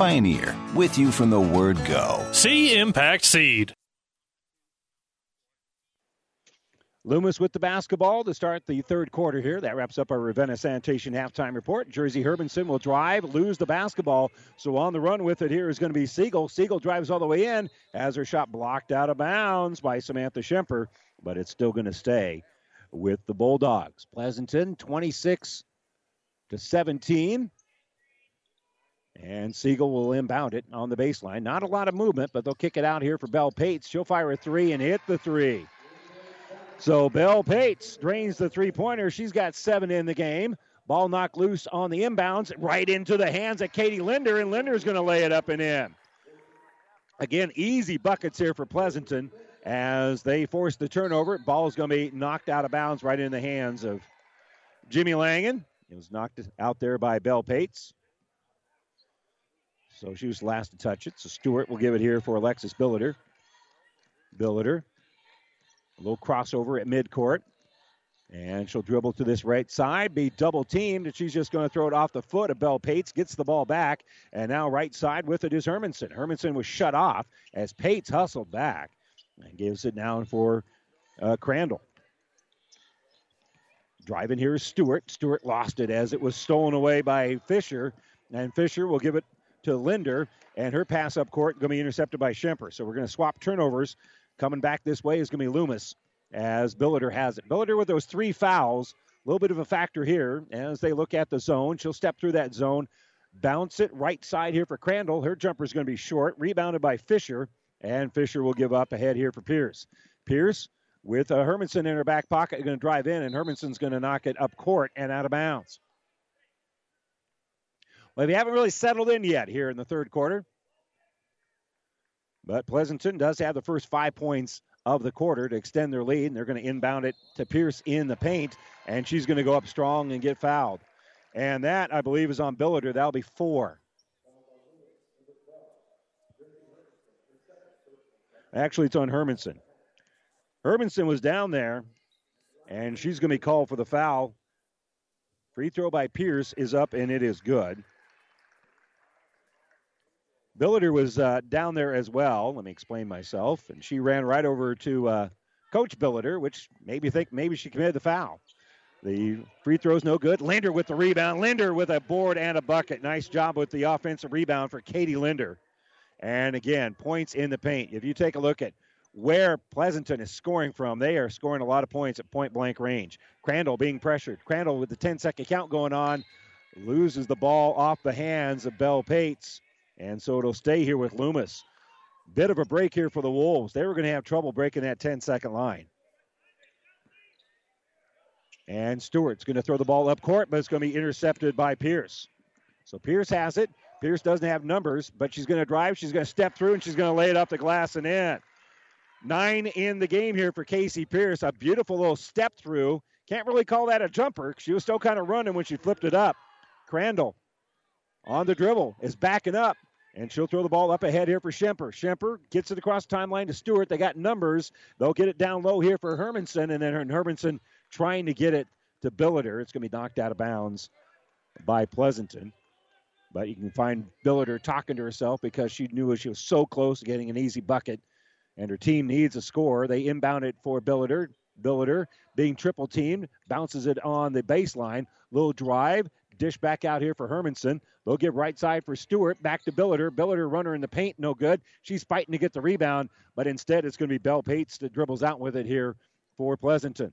Pioneer, with you from the word go. See Impact Seed. Loomis with the basketball to start the third quarter here. That wraps up our Ravenna Sanitation halftime report. Jersey Hermanson will drive, lose the basketball. So on the run with it here is going to be Siegel. Siegel drives all the way in, has her shot blocked out of bounds by Samantha Schemper, but it's still going to stay with the Bulldogs. Pleasanton 26 to 17. And Siegel will inbound it on the baseline. Not a lot of movement, but they'll kick it out here for Bell Pates. She'll fire a three and hit the three. So Bell Pates drains the three pointer. She's got seven in the game. Ball knocked loose on the inbounds, right into the hands of Katie Linder, and Linder's going to lay it up and in. Again, easy buckets here for Pleasanton as they force the turnover. Ball's going to be knocked out of bounds right in the hands of Jimmy Langen. It was knocked out there by Bell Pates. So she was last to touch it. So Stewart will give it here for Alexis Billiter. Billiter. A little crossover at midcourt. And she'll dribble to this right side, be double teamed, and she's just going to throw it off the foot of Bell Pates, gets the ball back, and now right side with it is Hermanson. Hermanson was shut off as Pates hustled back and gives it down for uh, Crandall. Driving here is Stewart. Stewart lost it as it was stolen away by Fisher, and Fisher will give it to Linder, and her pass up court going to be intercepted by Schemper. So we're going to swap turnovers. Coming back this way is going to be Loomis as Billiter has it. Billiter with those three fouls, a little bit of a factor here as they look at the zone. She'll step through that zone, bounce it right side here for Crandall. Her jumper is going to be short, rebounded by Fisher, and Fisher will give up ahead here for Pierce. Pierce with uh, Hermanson in her back pocket, going to drive in, and Hermanson's going to knock it up court and out of bounds. Well, they haven't really settled in yet here in the third quarter. But Pleasanton does have the first five points of the quarter to extend their lead. And they're going to inbound it to Pierce in the paint, and she's going to go up strong and get fouled. And that, I believe, is on Billiter. That'll be four. Actually, it's on Hermanson. Hermanson was down there, and she's going to be called for the foul. Free throw by Pierce is up, and it is good. Billiter was uh, down there as well. Let me explain myself. And she ran right over to uh, Coach Billiter, which made me think maybe she committed the foul. The free throw's no good. Linder with the rebound. Linder with a board and a bucket. Nice job with the offensive rebound for Katie Linder. And again, points in the paint. If you take a look at where Pleasanton is scoring from, they are scoring a lot of points at point blank range. Crandall being pressured. Crandall with the 10 second count going on loses the ball off the hands of Bell Pates. And so it'll stay here with Loomis. Bit of a break here for the Wolves. They were going to have trouble breaking that 10 second line. And Stewart's going to throw the ball up court, but it's going to be intercepted by Pierce. So Pierce has it. Pierce doesn't have numbers, but she's going to drive. She's going to step through and she's going to lay it off the glass and in. Nine in the game here for Casey Pierce. A beautiful little step through. Can't really call that a jumper. She was still kind of running when she flipped it up. Crandall on the dribble is backing up. And she'll throw the ball up ahead here for Schemper. Schemper gets it across the timeline to Stewart. They got numbers. They'll get it down low here for Hermanson, and then Hermanson trying to get it to Billiter. It's going to be knocked out of bounds by Pleasanton. But you can find Billiter talking to herself because she knew she was so close to getting an easy bucket, and her team needs a score. They inbound it for Billiter. Billiter, being triple teamed, bounces it on the baseline. Little drive, dish back out here for Hermanson. They'll give right side for Stewart. Back to Billiter. Billiter runner in the paint, no good. She's fighting to get the rebound, but instead it's going to be Bell Pates that dribbles out with it here for Pleasanton.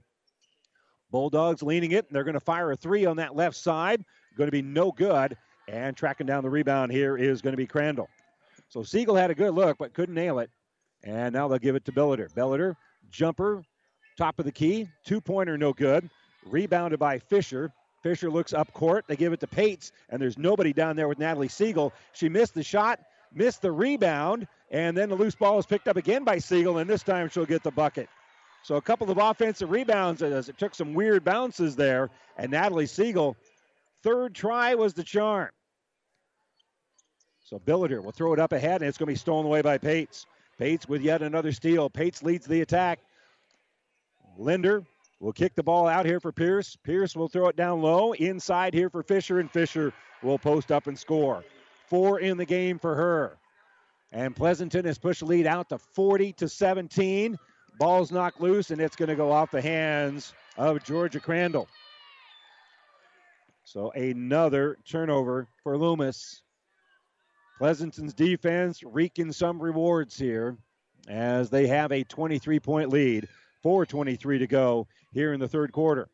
Bulldogs leaning it, they're going to fire a three on that left side. Going to be no good. And tracking down the rebound here is going to be Crandall. So Siegel had a good look, but couldn't nail it. And now they'll give it to Billiter. Billiter, jumper, top of the key, two pointer, no good. Rebounded by Fisher. Fisher looks up court. They give it to Pates, and there's nobody down there with Natalie Siegel. She missed the shot, missed the rebound, and then the loose ball is picked up again by Siegel, and this time she'll get the bucket. So a couple of offensive rebounds as it took some weird bounces there, and Natalie Siegel, third try was the charm. So Billiter will throw it up ahead, and it's going to be stolen away by Pates. Pates with yet another steal. Pates leads the attack. Linder will kick the ball out here for Pierce. Pierce will throw it down low inside here for Fisher, and Fisher will post up and score. Four in the game for her. And Pleasanton has pushed the lead out to 40 to 17. Ball's knocked loose, and it's going to go off the hands of Georgia Crandall. So another turnover for Loomis. Pleasanton's defense reaping some rewards here as they have a 23 point lead. 4.23 to go here in the third quarter.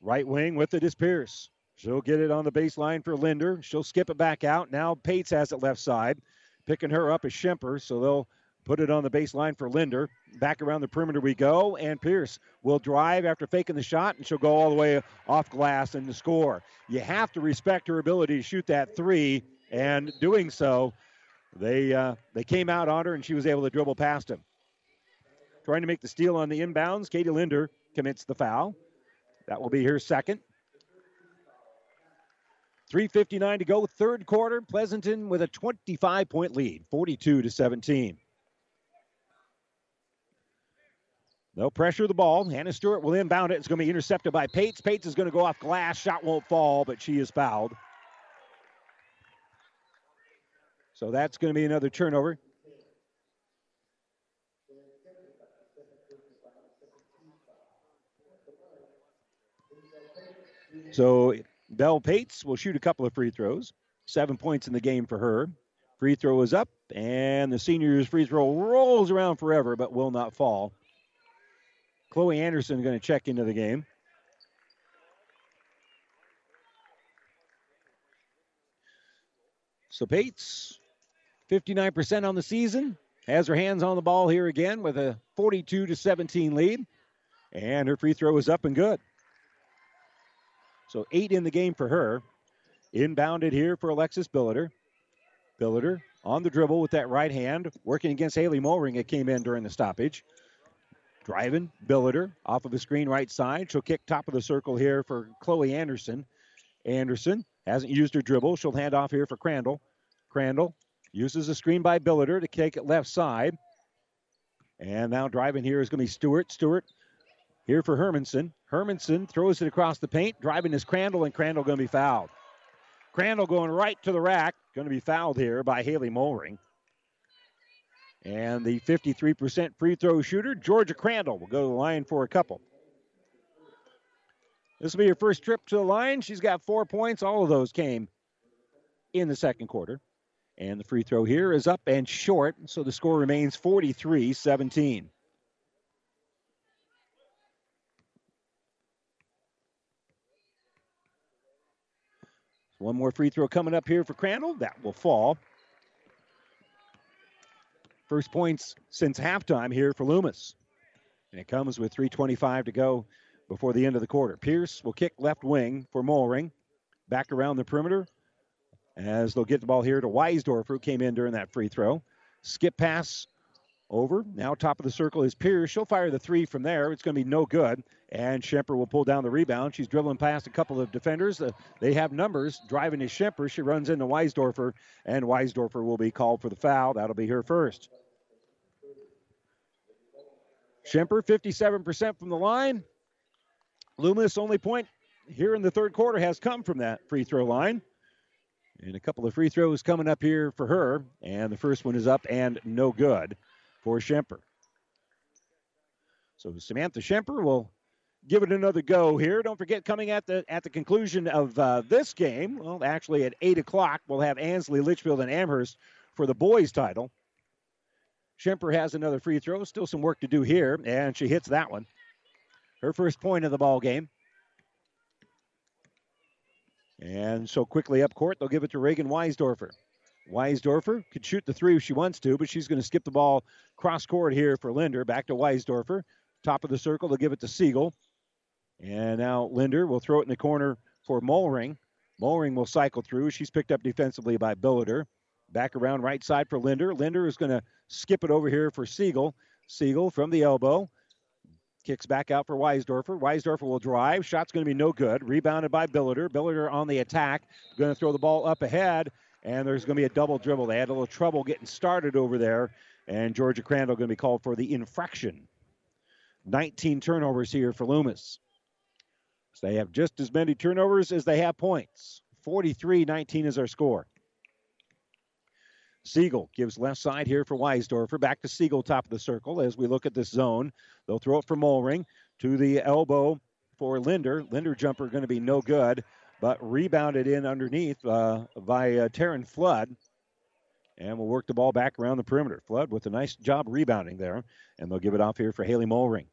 Right wing with it is Pierce. She'll get it on the baseline for Linder. She'll skip it back out. Now Pates has it left side. Picking her up is Schemper, so they'll put it on the baseline for Linder. Back around the perimeter we go, and Pierce will drive after faking the shot, and she'll go all the way off glass and score. You have to respect her ability to shoot that three, and doing so, they uh, they came out on her, and she was able to dribble past him. Trying to make the steal on the inbounds. Katie Linder commits the foul. That will be her second. 3.59 to go, third quarter. Pleasanton with a 25 point lead, 42 to 17. They'll pressure the ball. Hannah Stewart will inbound it. It's going to be intercepted by Pates. Pates is going to go off glass. Shot won't fall, but she is fouled. So that's going to be another turnover. So Bell Pates will shoot a couple of free throws. Seven points in the game for her. Free throw is up, and the senior's free throw rolls around forever but will not fall. Chloe Anderson going to check into the game. So Pates, 59% on the season, has her hands on the ball here again with a 42 to 17 lead, and her free throw is up and good. So eight in the game for her. Inbounded here for Alexis Billiter. Billiter on the dribble with that right hand, working against Haley Mulring. It came in during the stoppage. Driving, Billiter off of the screen right side. She'll kick top of the circle here for Chloe Anderson. Anderson hasn't used her dribble. She'll hand off here for Crandall. Crandall uses the screen by Billiter to kick it left side. And now driving here is going to be Stewart. Stewart here for Hermanson. Hermanson throws it across the paint. Driving is Crandall, and Crandall going to be fouled. Crandall going right to the rack. Going to be fouled here by Haley Mulring. And the 53% free throw shooter, Georgia Crandall, will go to the line for a couple. This will be her first trip to the line. She's got four points. All of those came in the second quarter. And the free throw here is up and short, so the score remains 43 17. One more free throw coming up here for Crandall. That will fall. First points since halftime here for Loomis. And it comes with 3.25 to go before the end of the quarter. Pierce will kick left wing for Mulring. Back around the perimeter as they'll get the ball here to Weisdorfer, who came in during that free throw. Skip pass over. Now top of the circle is Pierce. She'll fire the three from there. It's going to be no good. And Schemper will pull down the rebound. She's dribbling past a couple of defenders. Uh, they have numbers. Driving is Schemper. She runs into Weisdorfer, and Weisdorfer will be called for the foul. That'll be her first. Schemper, 57% from the line. Loomis only point here in the third quarter has come from that free throw line. And a couple of free throws coming up here for her. And the first one is up and no good for Schemper. So Samantha Schemper will give it another go here. Don't forget, coming at the at the conclusion of uh, this game, well, actually at eight o'clock, we'll have Ansley, Litchfield, and Amherst for the boys' title. Schemper has another free throw. Still some work to do here, and she hits that one. Her first point of the ball game. And so quickly up court, they'll give it to Reagan Weisdorfer. Weisdorfer could shoot the three if she wants to, but she's going to skip the ball cross court here for Linder. Back to Weisdorfer. Top of the circle, they'll give it to Siegel. And now Linder will throw it in the corner for Mulring. Mulring will cycle through. She's picked up defensively by Billiter. Back around right side for Linder. Linder is going to skip it over here for Siegel. Siegel from the elbow. Kicks back out for Weisdorfer. Weisdorfer will drive. Shot's going to be no good. Rebounded by Billiter. Billiter on the attack. Going to throw the ball up ahead. And there's going to be a double dribble. They had a little trouble getting started over there. And Georgia Crandall going to be called for the infraction. 19 turnovers here for Loomis. So they have just as many turnovers as they have points. 43 19 is our score. Siegel gives left side here for Weisdorfer. Back to Siegel, top of the circle as we look at this zone. They'll throw it for Mulring to the elbow for Linder. Linder jumper going to be no good, but rebounded in underneath uh, by uh, Taryn Flood. And we'll work the ball back around the perimeter. Flood with a nice job rebounding there. And they'll give it off here for Haley Mulring.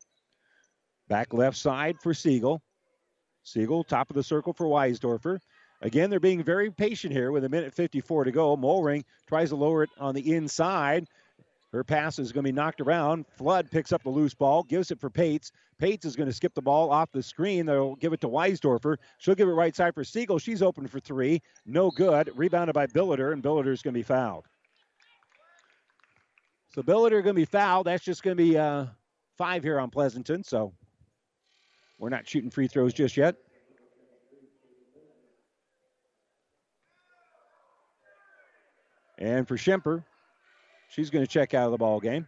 Back left side for Siegel. Siegel, top of the circle for Weisdorfer. Again, they're being very patient here with a minute 54 to go. Mulring tries to lower it on the inside. Her pass is going to be knocked around. Flood picks up the loose ball, gives it for Pates. Pates is going to skip the ball off the screen. They'll give it to Weisdorfer. She'll give it right side for Siegel. She's open for three. No good. Rebounded by Billiter, and Billiter is going to be fouled. So Billiter is going to be fouled. That's just going to be uh, five here on Pleasanton. So we're not shooting free throws just yet. And for Schemper, she's going to check out of the ball game.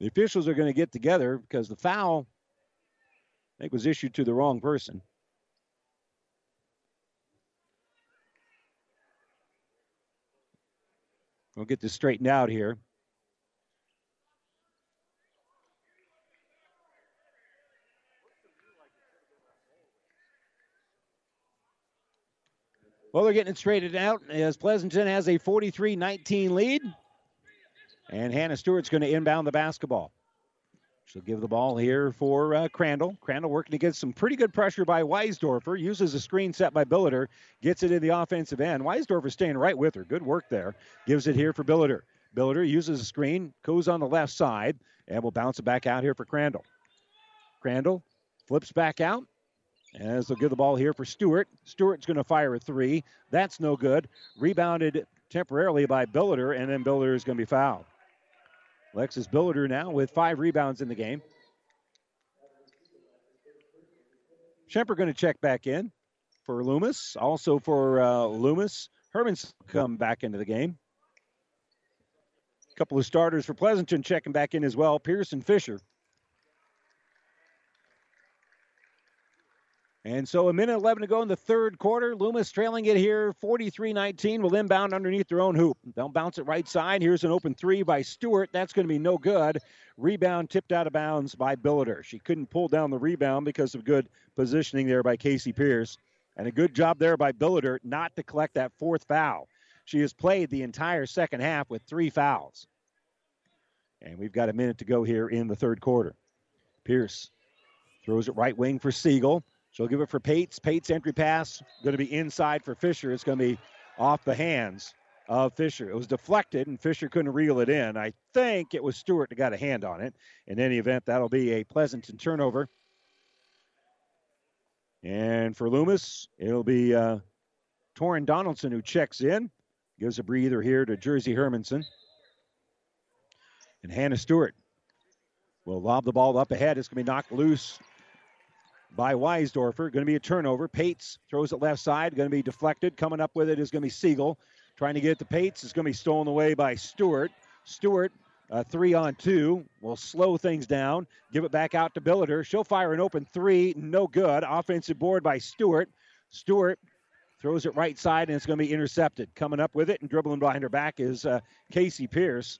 The officials are going to get together because the foul, I think, was issued to the wrong person. We'll get this straightened out here. Well, they're getting it straightened out as Pleasanton has a 43 19 lead. And Hannah Stewart's going to inbound the basketball. She'll give the ball here for uh, Crandall. Crandall working to get some pretty good pressure by Weisdorfer. Uses a screen set by Billiter. Gets it in the offensive end. Weisdorfer staying right with her. Good work there. Gives it here for Billiter. Billiter uses a screen, goes on the left side, and will bounce it back out here for Crandall. Crandall flips back out. As they'll give the ball here for Stewart. Stewart's going to fire a three. That's no good. Rebounded temporarily by Billiter, and then Billiter is going to be fouled. Alexis Billiter now with five rebounds in the game. Schemper going to check back in for Loomis. Also for uh, Loomis, Herman's come back into the game. A couple of starters for Pleasanton checking back in as well. Pearson Fisher. And so a minute 11 to go in the third quarter. Loomis trailing it here 43 19. Will inbound underneath their own hoop. They'll bounce it right side. Here's an open three by Stewart. That's going to be no good. Rebound tipped out of bounds by Billiter. She couldn't pull down the rebound because of good positioning there by Casey Pierce. And a good job there by Billiter not to collect that fourth foul. She has played the entire second half with three fouls. And we've got a minute to go here in the third quarter. Pierce throws it right wing for Siegel. She'll give it for Pates. Pates entry pass going to be inside for Fisher. It's going to be off the hands of Fisher. It was deflected, and Fisher couldn't reel it in. I think it was Stewart that got a hand on it. In any event, that'll be a Pleasanton turnover. And for Loomis, it'll be uh, Torin Donaldson who checks in, gives a breather here to Jersey Hermanson. And Hannah Stewart will lob the ball up ahead. It's going to be knocked loose by Weisdorfer. Going to be a turnover. Pates throws it left side. Going to be deflected. Coming up with it is going to be Siegel. Trying to get it to Pates. It's going to be stolen away by Stewart. Stewart, uh, three on two, will slow things down. Give it back out to Billiter. She'll fire an open three. No good. Offensive board by Stewart. Stewart throws it right side, and it's going to be intercepted. Coming up with it and dribbling behind her back is uh, Casey Pierce.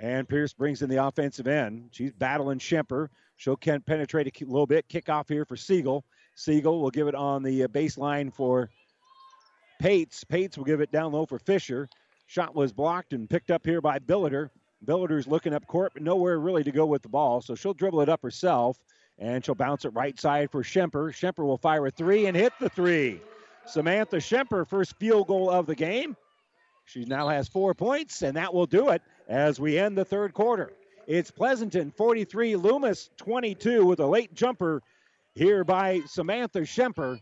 And Pierce brings in the offensive end. She's battling Schemper. She'll can penetrate a little bit. Kick off here for Siegel. Siegel will give it on the uh, baseline for Pates. Pates will give it down low for Fisher. Shot was blocked and picked up here by Billiter. Billiter's looking up court, but nowhere really to go with the ball, so she'll dribble it up herself, and she'll bounce it right side for Schemper. Schemper will fire a three and hit the three. Samantha Schemper, first field goal of the game. She now has four points, and that will do it as we end the third quarter. It's Pleasanton 43, Loomis 22 with a late jumper here by Samantha Schemper.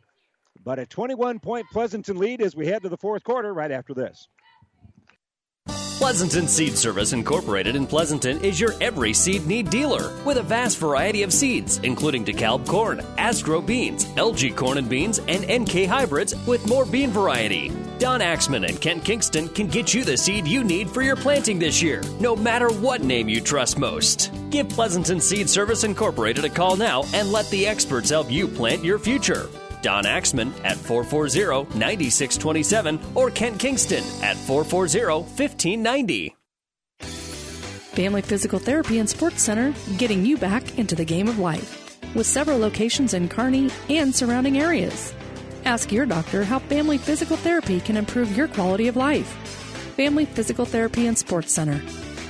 But a 21 point Pleasanton lead as we head to the fourth quarter right after this. Pleasanton Seed Service Incorporated in Pleasanton is your every seed need dealer with a vast variety of seeds, including DeKalb corn, Asgrow beans, LG corn and beans, and NK hybrids with more bean variety. Don Axman and Kent Kingston can get you the seed you need for your planting this year, no matter what name you trust most. Give Pleasanton Seed Service Incorporated a call now and let the experts help you plant your future. Don Axman at 440 9627 or Kent Kingston at 440 1590. Family Physical Therapy and Sports Center, getting you back into the game of life. With several locations in Kearney and surrounding areas. Ask your doctor how Family Physical Therapy can improve your quality of life. Family Physical Therapy and Sports Center.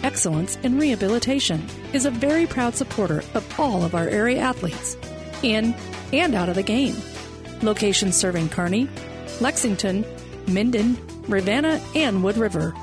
Excellence in Rehabilitation is a very proud supporter of all of our area athletes, in and out of the game. Locations serving Kearney, Lexington, Minden, Ravenna, and Wood River.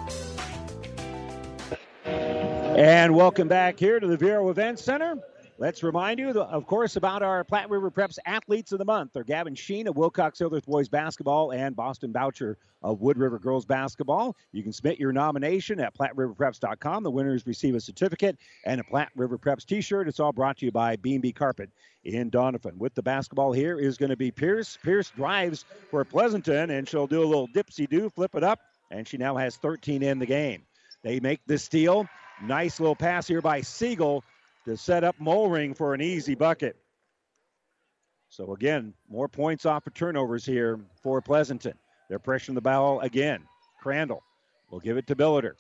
And welcome back here to the Viaero Event Center. Let's remind you, of course, about our Platte River Preps Athletes of the Month. They're Gavin Sheen of Wilcox-Hildreth Boys Basketball and Boston Boucher of Wood River Girls Basketball. You can submit your nomination at PlatteRiverPreps.com. The winners receive a certificate and a Platte River Preps t-shirt. It's all brought to you by B&B Carpet in Doniphan. With the basketball here is going to be Pierce. Pierce drives for Pleasanton, and she'll do a little dipsy-do, flip it up, and she now has 13 in the game. They make the steal. Nice little pass here by Siegel to set up Mulring for an easy bucket. So again, more points off of turnovers here for Pleasanton. They're pressuring the ball again. Crandall will give it to Billiter.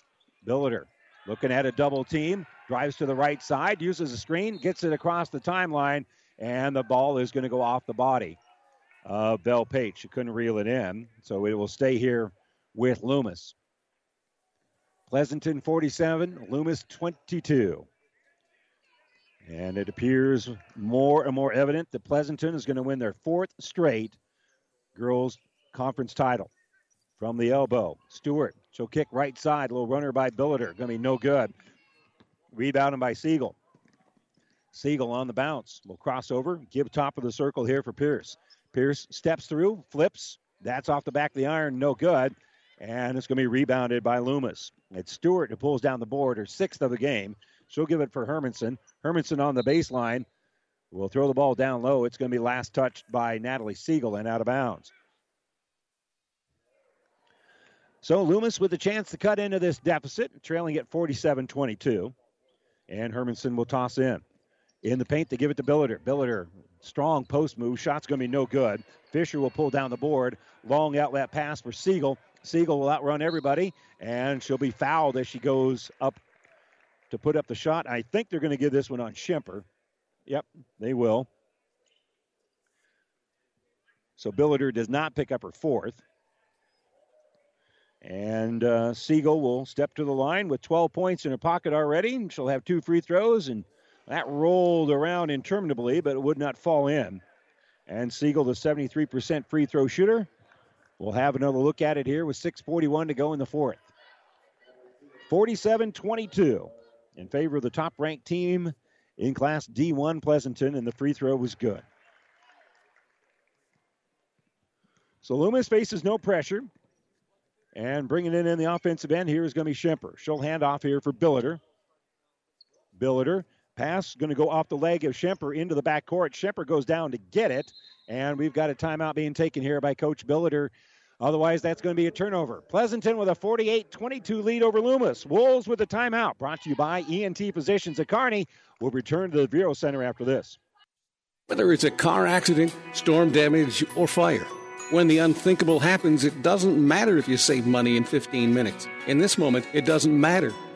Billiter looking at a double team, drives to the right side, uses a screen, gets it across the timeline, and the ball is going to go off the body of Bell Pate. She couldn't reel it in, so it will stay here with Loomis. Pleasanton 47, Loomis 22. And it appears more and more evident that Pleasanton is going to win their fourth straight girls conference title. From the elbow, Stewart. She'll kick right side. Little runner by Billiter. Going to be no good. Rebounded by Siegel. Siegel on the bounce. Will cross over. Give top of the circle here for Pierce. Pierce steps through, flips. That's off the back of the iron, no good. And it's going to be rebounded by Loomis. It's Stewart who pulls down the board, her sixth of the game. She'll give it for Hermanson. Hermanson on the baseline will throw the ball down low. It's going to be last touched by Natalie Siegel and out of bounds. So Loomis with a chance to cut into this deficit, trailing at 47 22. And Hermanson will toss in. In the paint, they give it to Billiter. Billiter, strong post move. Shot's going to be no good. Fisher will pull down the board. Long outlet pass for Siegel. Siegel will outrun everybody, and she'll be fouled as she goes up to put up the shot. I think they're going to give this one on Schemper. Yep, they will. So Billiter does not pick up her fourth. And uh, Siegel will step to the line with 12 points in her pocket already. She'll have two free throws, and that rolled around interminably, but it would not fall in. And Siegel, the 73% free throw shooter, will have another look at it here with 6.41 to go in the fourth. 47 22 in favor of the top ranked team in Class D1 Pleasanton, and the free throw was good. So Loomis faces no pressure. And bringing it in the offensive end here is going to be Schemper. She'll hand off here for Billiter. Billiter. Pass going to go off the leg of Schemper into the back court. Schemper goes down to get it. And we've got a timeout being taken here by Coach Billiter. Otherwise, that's going to be a turnover. Pleasanton with a 48 22 lead over Loomis. Wolves with a timeout. Brought to you by ENT Physicians at Kearney. We'll return to the Viaero Center after this. Whether it's a car accident, storm damage, or fire. When the unthinkable happens, it doesn't matter if you save money in 15 minutes. In this moment, it doesn't matter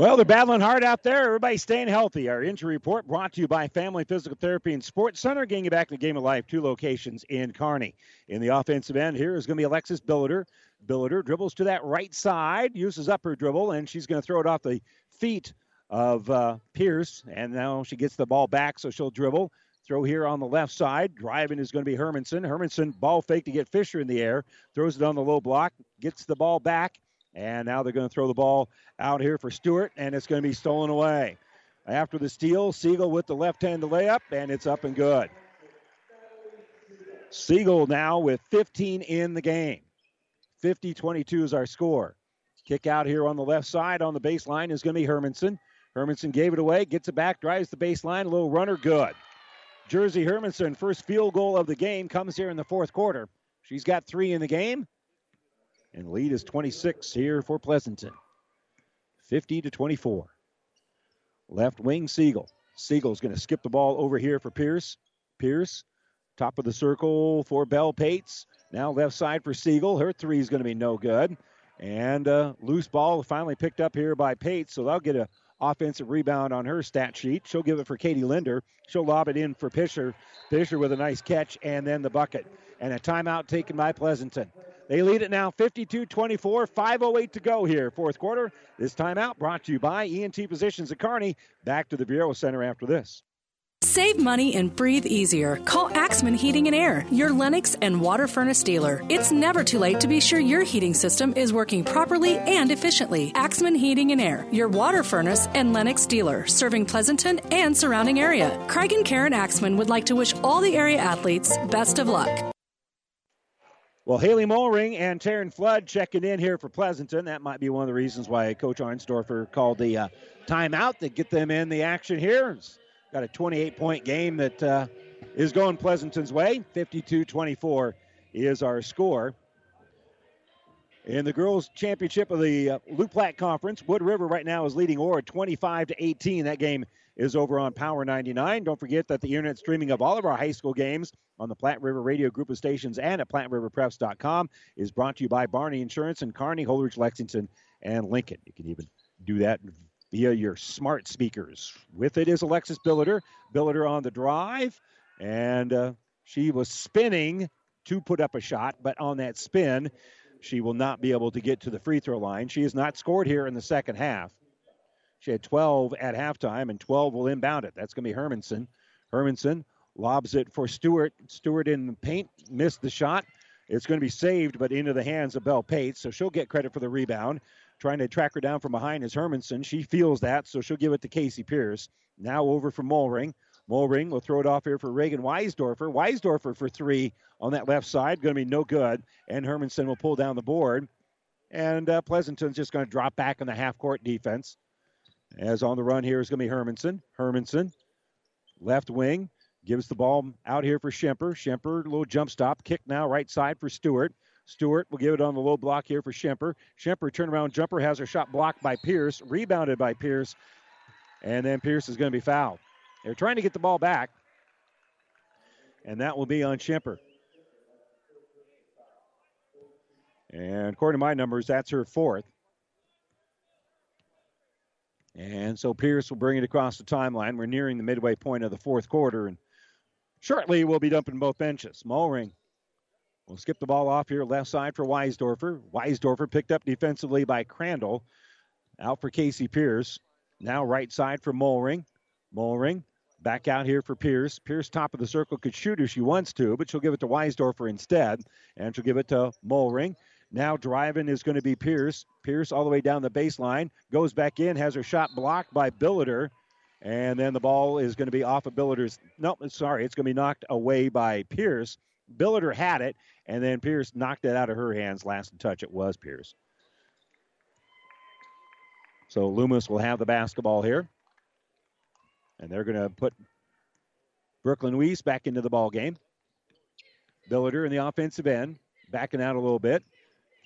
Well, they're battling hard out there. Everybody staying healthy. Our injury report brought to you by Family Physical Therapy and Sports Center, getting you back to the game of life. Two locations in Kearney. In the offensive end, here is going to be Alexis Billiter. Billiter dribbles to that right side, uses up her dribble, and she's going to throw it off the feet of uh, Pierce. And now she gets the ball back, so she'll dribble. Throw here on the left side. Driving is going to be Hermanson. Hermanson ball fake to get Fisher in the air. Throws it on the low block. Gets the ball back. And now they're going to throw the ball out here for Stewart, and it's going to be stolen away. After the steal, Siegel with the left hand layup, and it's up and good. Siegel now with 15 in the game. 50 22 is our score. Kick out here on the left side on the baseline is going to be Hermanson. Hermanson gave it away, gets it back, drives the baseline, a little runner, good. Jersey Hermanson, first field goal of the game, comes here in the fourth quarter. She's got three in the game, and lead is 26 here for Pleasanton. 50 to 24. Left wing Siegel. Siegel's going to skip the ball over here for Pierce. Pierce, top of the circle for Bell Pates. Now left side for Siegel. Her three is going to be no good. And uh, loose ball finally picked up here by Pates, so they'll get a offensive rebound on her stat sheet. She'll give it for Katie Linder. She'll lob it in for Fisher. Fisher with a nice catch and then the bucket. And a timeout taken by Pleasanton. They lead it now 52 24, 5.08 to go here, fourth quarter. This timeout brought to you by ENT Physicians at Kearney. Back to the Viaero Center after this. Save money and breathe easier. Call Axman Heating and Air, your Lennox and water furnace dealer. It's never too late to be sure your heating system is working properly and efficiently. Axman Heating and Air, your water furnace and Lennox dealer, serving Pleasanton and surrounding area. Craig and Karen Axman would like to wish all the area athletes best of luck. Well, Haley Mulring and Taryn Flood checking in here for Pleasanton. That might be one of the reasons why Coach Arnsdorfer called the uh, timeout to get them in the action here. Got a 28 point game that uh, is going Pleasanton's way. 52 24 is our score. In the girls' championship of the uh, Platte Conference, Wood River right now is leading Ord 25 to 18. That game is over on Power 99. Don't forget that the internet streaming of all of our high school games on the Platte River Radio Group of Stations and at PlatteRiverPreps.com is brought to you by Barney Insurance and Kearney, Holdrege, Lexington, and Lincoln. You can even do that via your smart speakers. With it is Alexis Billiter. Billiter on the drive, and uh, she was spinning to put up a shot, but on that spin, she will not be able to get to the free throw line. She has not scored here in the second half. She had 12 at halftime, and 12 will inbound it. That's going to be Hermanson. Hermanson lobs it for Stewart. Stewart in the paint, missed the shot. It's going to be saved, but into the hands of Bell Pate, so she'll get credit for the rebound. Trying to track her down from behind is Hermanson. She feels that, so she'll give it to Casey Pierce. Now over for Mulring. Mulring will throw it off here for Reagan Weisdorfer. Weisdorfer for three on that left side, going to be no good. And Hermanson will pull down the board. And uh, Pleasanton's just going to drop back in the half court defense. As on the run here is going to be Hermanson. Hermanson, left wing, gives the ball out here for Schemper. Schemper, little jump stop, kick now, right side for Stewart. Stewart will give it on the low block here for Schemper. Schemper, turnaround jumper, has her shot blocked by Pierce, rebounded by Pierce, and then Pierce is going to be fouled. They're trying to get the ball back, and that will be on Schemper. And according to my numbers, that's her fourth. And so Pierce will bring it across the timeline. We're nearing the midway point of the fourth quarter, and shortly we'll be dumping both benches. Mulring will skip the ball off here left side for Weisdorfer. Weisdorfer picked up defensively by Crandall. Out for Casey Pierce. Now right side for Mulring. Mulring back out here for Pierce. Pierce, top of the circle, could shoot if she wants to, but she'll give it to Weisdorfer instead. And she'll give it to Mulring. Now driving is going to be Pierce. Pierce all the way down the baseline, goes back in, has her shot blocked by Billiter. And then the ball is going to be off of Billiter's. No, sorry, it's going to be knocked away by Pierce. Billiter had it, and then Pierce knocked it out of her hands. Last touch, it was Pierce. So Loomis will have the basketball here. And they're going to put Brooklyn Weiss back into the ball game. Billiter in the offensive end, backing out a little bit.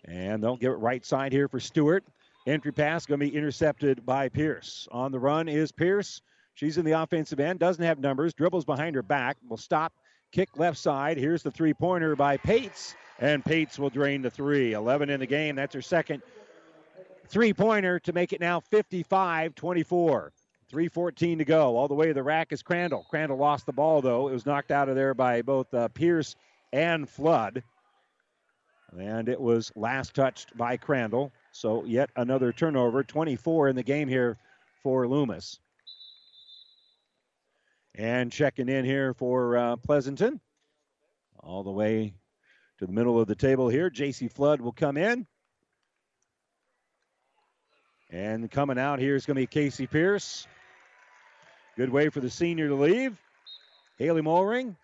And they'll give it right side here for Stewart. Entry pass going to be intercepted by Pierce. On the run is Pierce. She's in the offensive end, doesn't have numbers, dribbles behind her back, will stop, kick left side. Here's the three pointer by Pates, and Pates will drain the three. 11 in the game. That's her second three pointer to make it now 55 24. 3.14 to go. All the way to the rack is Crandall. Crandall lost the ball, though. It was knocked out of there by both uh, Pierce and Flood. And it was last touched by Crandall. So yet another turnover. 24 in the game here for Loomis. And checking in here for uh, Pleasanton. All the way to the middle of the table here. J.C. Flood will come in. And coming out here is going to be Casey Pierce. Good way for the senior to leave. Haley Mulring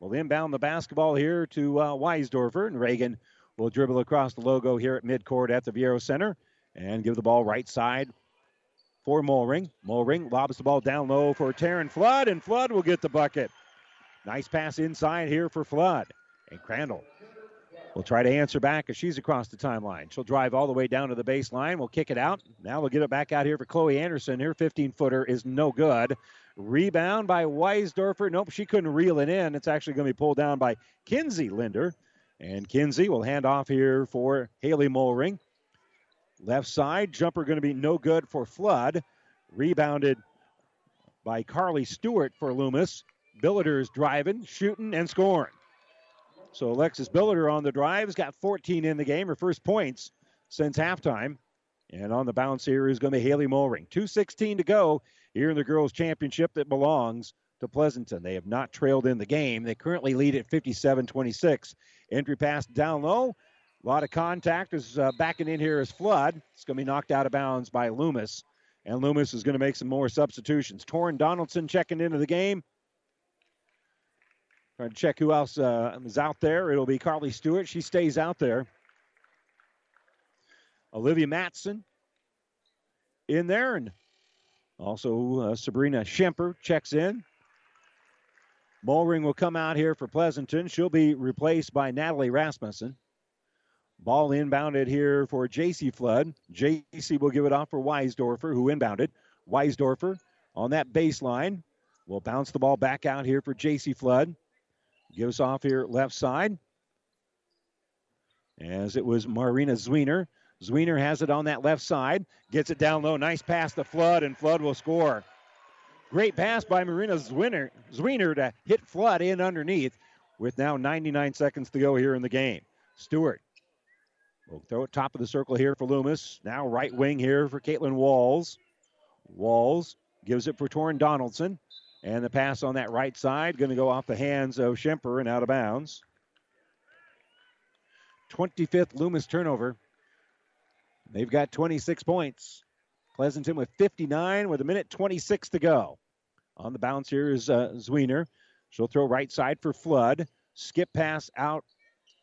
will inbound the basketball here to uh, Weisdorfer, and Reagan will dribble across the logo here at midcourt at the Viaero Center and give the ball right side for Mulring. Mulring lobs the ball down low for Taryn Flood, and Flood will get the bucket. Nice pass inside here for Flood. And Crandall will try to answer back as she's across the timeline. She'll drive all the way down to the baseline. We'll kick it out. Now we'll get it back out here for Chloe Anderson. Her 15 footer is no good. Rebound by Weisdorfer. Nope, she couldn't reel it in. It's actually going to be pulled down by Kinsey Linder. And Kinsey will hand off here for Haley Mulring. Left side, jumper going to be no good for Flood. Rebounded by Carly Stewart for Loomis. Billiter's driving, shooting, and scoring. So Alexis Billiter on the drive has got 14 in the game, her first points since halftime. And on the bounce here is going to be Haley Mulring. 2.16 to go here in the girls' championship that belongs to Pleasanton. They have not trailed in the game. They currently lead at 57 26. Entry pass down low. A lot of contact is uh, backing in here is Flood. It's going to be knocked out of bounds by Loomis. And Loomis is going to make some more substitutions. Torrin Donaldson checking into the game. Trying to check who else uh, is out there. It'll be Carly Stewart. She stays out there. Olivia Matson in there. And also uh, Sabrina Schemper checks in. Mulring will come out here for Pleasanton. She'll be replaced by Natalie Rasmussen. Ball inbounded here for J.C. Flood. J.C. will give it off for Weisdorfer, who inbounded. Weisdorfer on that baseline will bounce the ball back out here for J.C. Flood. Gives off here left side. As it was Marina Zwiener. Zwiener has it on that left side. Gets it down low. Nice pass to Flood, and Flood will score. Great pass by Marina Zwiener, Zwiener to hit Flood in underneath with now 99 seconds to go here in the game. Stewart will throw it top of the circle here for Loomis. Now right wing here for Caitlin Walls. Walls gives it for Torrin Donaldson. And the pass on that right side going to go off the hands of Schemper and out of bounds. 25th Loomis turnover. They've got 26 points. Pleasanton with 59 with a minute 26 to go. On the bounce here is uh, Zwiener. She'll throw right side for Flood. Skip pass out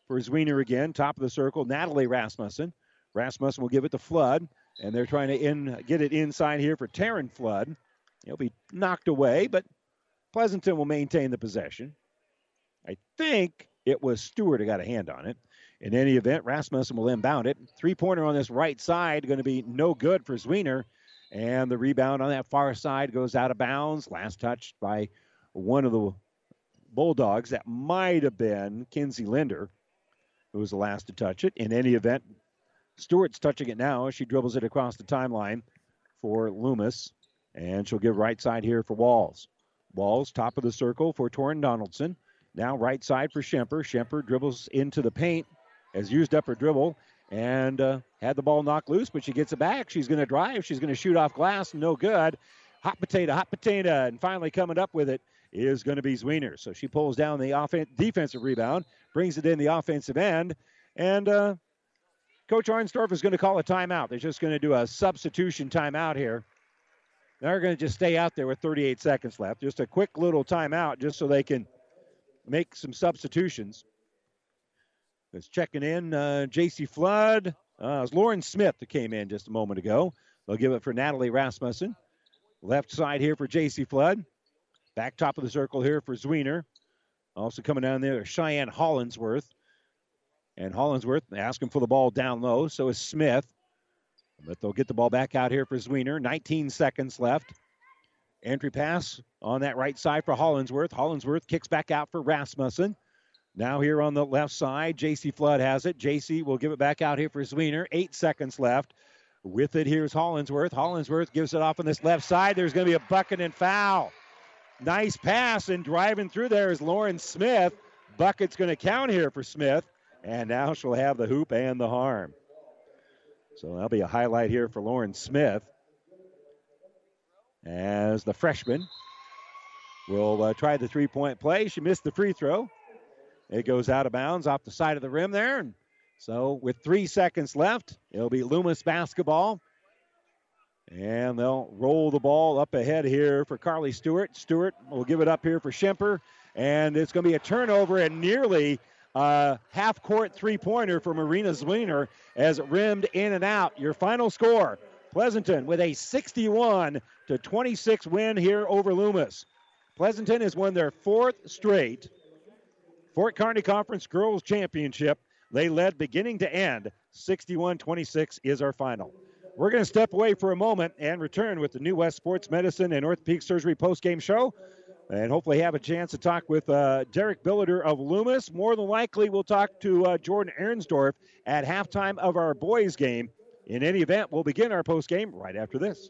for Zwiener again. Top of the circle, Natalie Rasmussen. Rasmussen will give it to Flood, and they're trying to in, get it inside here for Taryn Flood. He'll be knocked away, but Pleasanton will maintain the possession. I think it was Stewart who got a hand on it. In any event, Rasmussen will inbound it. Three pointer on this right side, going to be no good for Zwiener. And the rebound on that far side goes out of bounds. Last touched by one of the Bulldogs. That might have been Kinsey Linder, who was the last to touch it. In any event, Stewart's touching it now. She dribbles it across the timeline for Loomis. And she'll give right side here for Walls. Walls, top of the circle for Torrin Donaldson. Now right side for Schemper. Schemper dribbles into the paint, has used up her dribble, and uh, had the ball knocked loose, but she gets it back. She's going to drive. She's going to shoot off glass. No good. Hot potato, hot potato. And finally coming up with it is going to be Zwiener. So she pulls down the offen- defensive rebound, brings it in the offensive end, and uh, Coach Arnsdorf is going to call a timeout. They're just going to do a substitution timeout here. They're going to just stay out there with 38 seconds left. Just a quick little timeout just so they can make some substitutions. It's checking in uh, J.C. Flood. Uh, it was Lauren Smith that came in just a moment ago. They'll give it for Natalie Rasmussen. Left side here for J.C. Flood. Back top of the circle here for Zwiener. Also coming down there, Cheyenne Hollinsworth. And Hollinsworth asking for the ball down low. So is Smith. But they'll get the ball back out here for Zwiener. 19 seconds left. Entry pass on that right side for Hollinsworth. Hollinsworth kicks back out for Rasmussen. Now here on the left side, J.C. Flood has it. J.C. will give it back out here for Zwiener. Eight seconds left. With it, here's Hollinsworth. Hollinsworth gives it off on this left side. There's going to be a bucket and foul. Nice pass, and driving through there is Lauren Smith. Bucket's going to count here for Smith, and now she'll have the hoop and the harm. So that'll be a highlight here for Lauren Smith as the freshman will uh, try the three point play. She missed the free throw. It goes out of bounds off the side of the rim there. And so, with three seconds left, it'll be Loomis basketball. And they'll roll the ball up ahead here for Carly Stewart. Stewart will give it up here for Schemper. And it's going to be a turnover and nearly a half court three pointer for Marina Zwiener as it rimmed in and out. Your final score Pleasanton with a 61 to 26 win here over Loomis. Pleasanton has won their fourth straight Fort Kearny Conference Girls Championship. They led beginning to end. 61 26 is our final. We're going to step away for a moment and return with the New West Sports Medicine and Orthopedic Surgery post-game show. And hopefully have a chance to talk with uh, Derek Billiter of Loomis. More than likely, we'll talk to uh, Jordan Arensdorf at halftime of our boys' game. In any event, we'll begin our post-game right after this.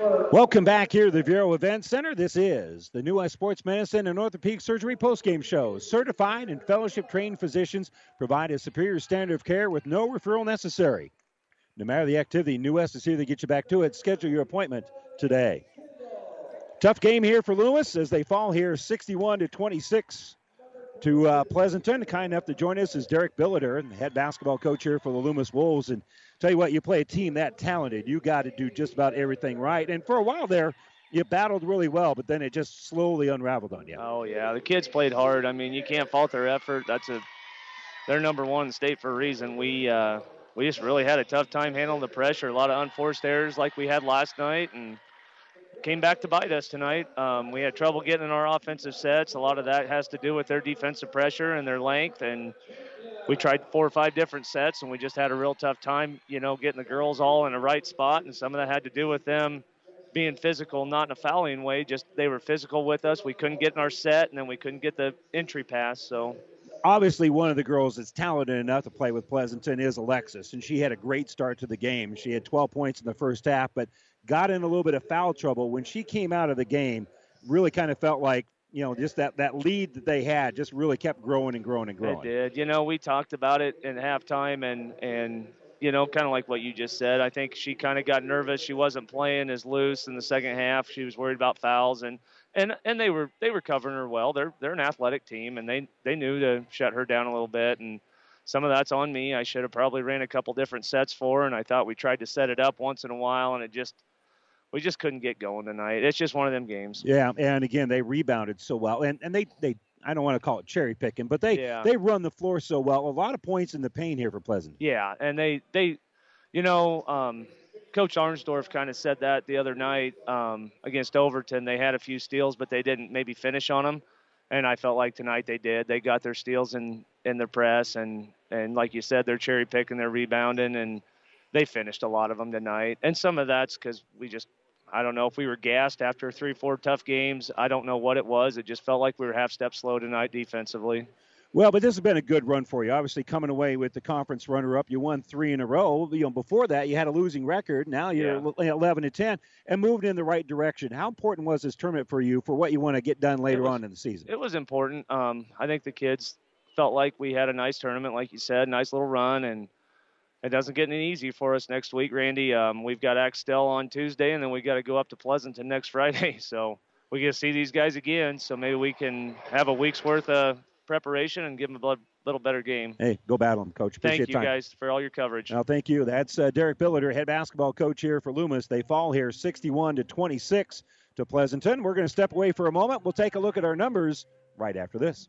Welcome back here to the Viaero Event Center. This is the New West Sports Medicine and Orthopedic Surgery postgame show. Certified and fellowship trained physicians provide a superior standard of care with no referral necessary. No matter the activity, New West is here to get you back to it. Schedule your appointment today. Tough game here for Loomis as they fall here 61 to 26 to uh, Pleasanton. Kind enough to join us is Derek Billiter, the head basketball coach here for the Loomis Wolves. And tell you what, you play a team that talented, you got to do just about everything right. And for a while there, you battled really well, but then it just slowly unraveled on you. Oh yeah, the kids played hard. I mean, you can't fault their effort. That's a they're number one in state for a reason. We uh, we just really had a tough time handling the pressure. A lot of unforced errors like we had last night, and came back to bite us tonight. Um, we had trouble getting in our offensive sets. A lot of that has to do with their defensive pressure and their length. And we tried four or five different sets, and we just had a real tough time, you know, getting the girls all in the right spot. And some of that had to do with them being physical, not in a fouling way. Just they were physical with us. We couldn't get in our set, and then we couldn't get the entry pass. So obviously one of the girls that's talented enough to play with Pleasanton is Alexis, and she had a great start to the game. She had 12 points in the first half, but got in a little bit of foul trouble when she came out of the game. Really kind of felt like you know just that that lead that they had just really kept growing and growing and growing. It did. You know, we talked about it in halftime, and and you know, kind of like what you just said. I think she kind of got nervous. She wasn't playing as loose in the second half. She was worried about fouls and and and they were they were covering her well. They're they're an athletic team, and they they knew to shut her down a little bit. And some of that's on me. I should have probably ran a couple different sets for her, and I thought we tried to set it up once in a while, and it just we just couldn't get going tonight. It's just one of them games. Yeah, and again they rebounded so well, and and they they I don't want to call it cherry picking, but they Yeah. they run the floor so well. A lot of points in the paint here for Pleasant. Yeah, and they they, you know, um, Coach Arnsdorf kind of said that the other night um, against Overton. They had a few steals, but they didn't maybe finish on them. And I felt like tonight they did. They got their steals in in the press, and and like you said, they're cherry picking, they're rebounding, and they finished a lot of them tonight. And some of that's because we just. I don't know if we were gassed after three, four tough games. I don't know what it was. It just felt like we were half step slow tonight defensively. Well, but this has been a good run for you. Obviously, coming away with the conference runner-up, you won three in a row. You know, before that, you had a losing record. Now you're 11 to 10 and moved in the right direction. How important was this tournament for you for what you want to get done later was- on in the season? It was important. Um, I think the kids felt like we had a nice tournament, like you said, nice little run, and it doesn't get any easy for us next week, Randy. Um, we've got Axtell on Tuesday, and then we've got to go up to Pleasanton next Friday. So we get to see these guys again. So maybe we can have a week's worth of preparation and give them a little better game. Hey, go battle them, coach. Appreciate Thank you time. guys for all your coverage. Well, thank you. That's uh, Derek Billiter, head basketball coach here for Loomis. They fall here 61 to 26 to Pleasanton. We're going to step away for a moment. We'll take a look at our numbers right after this.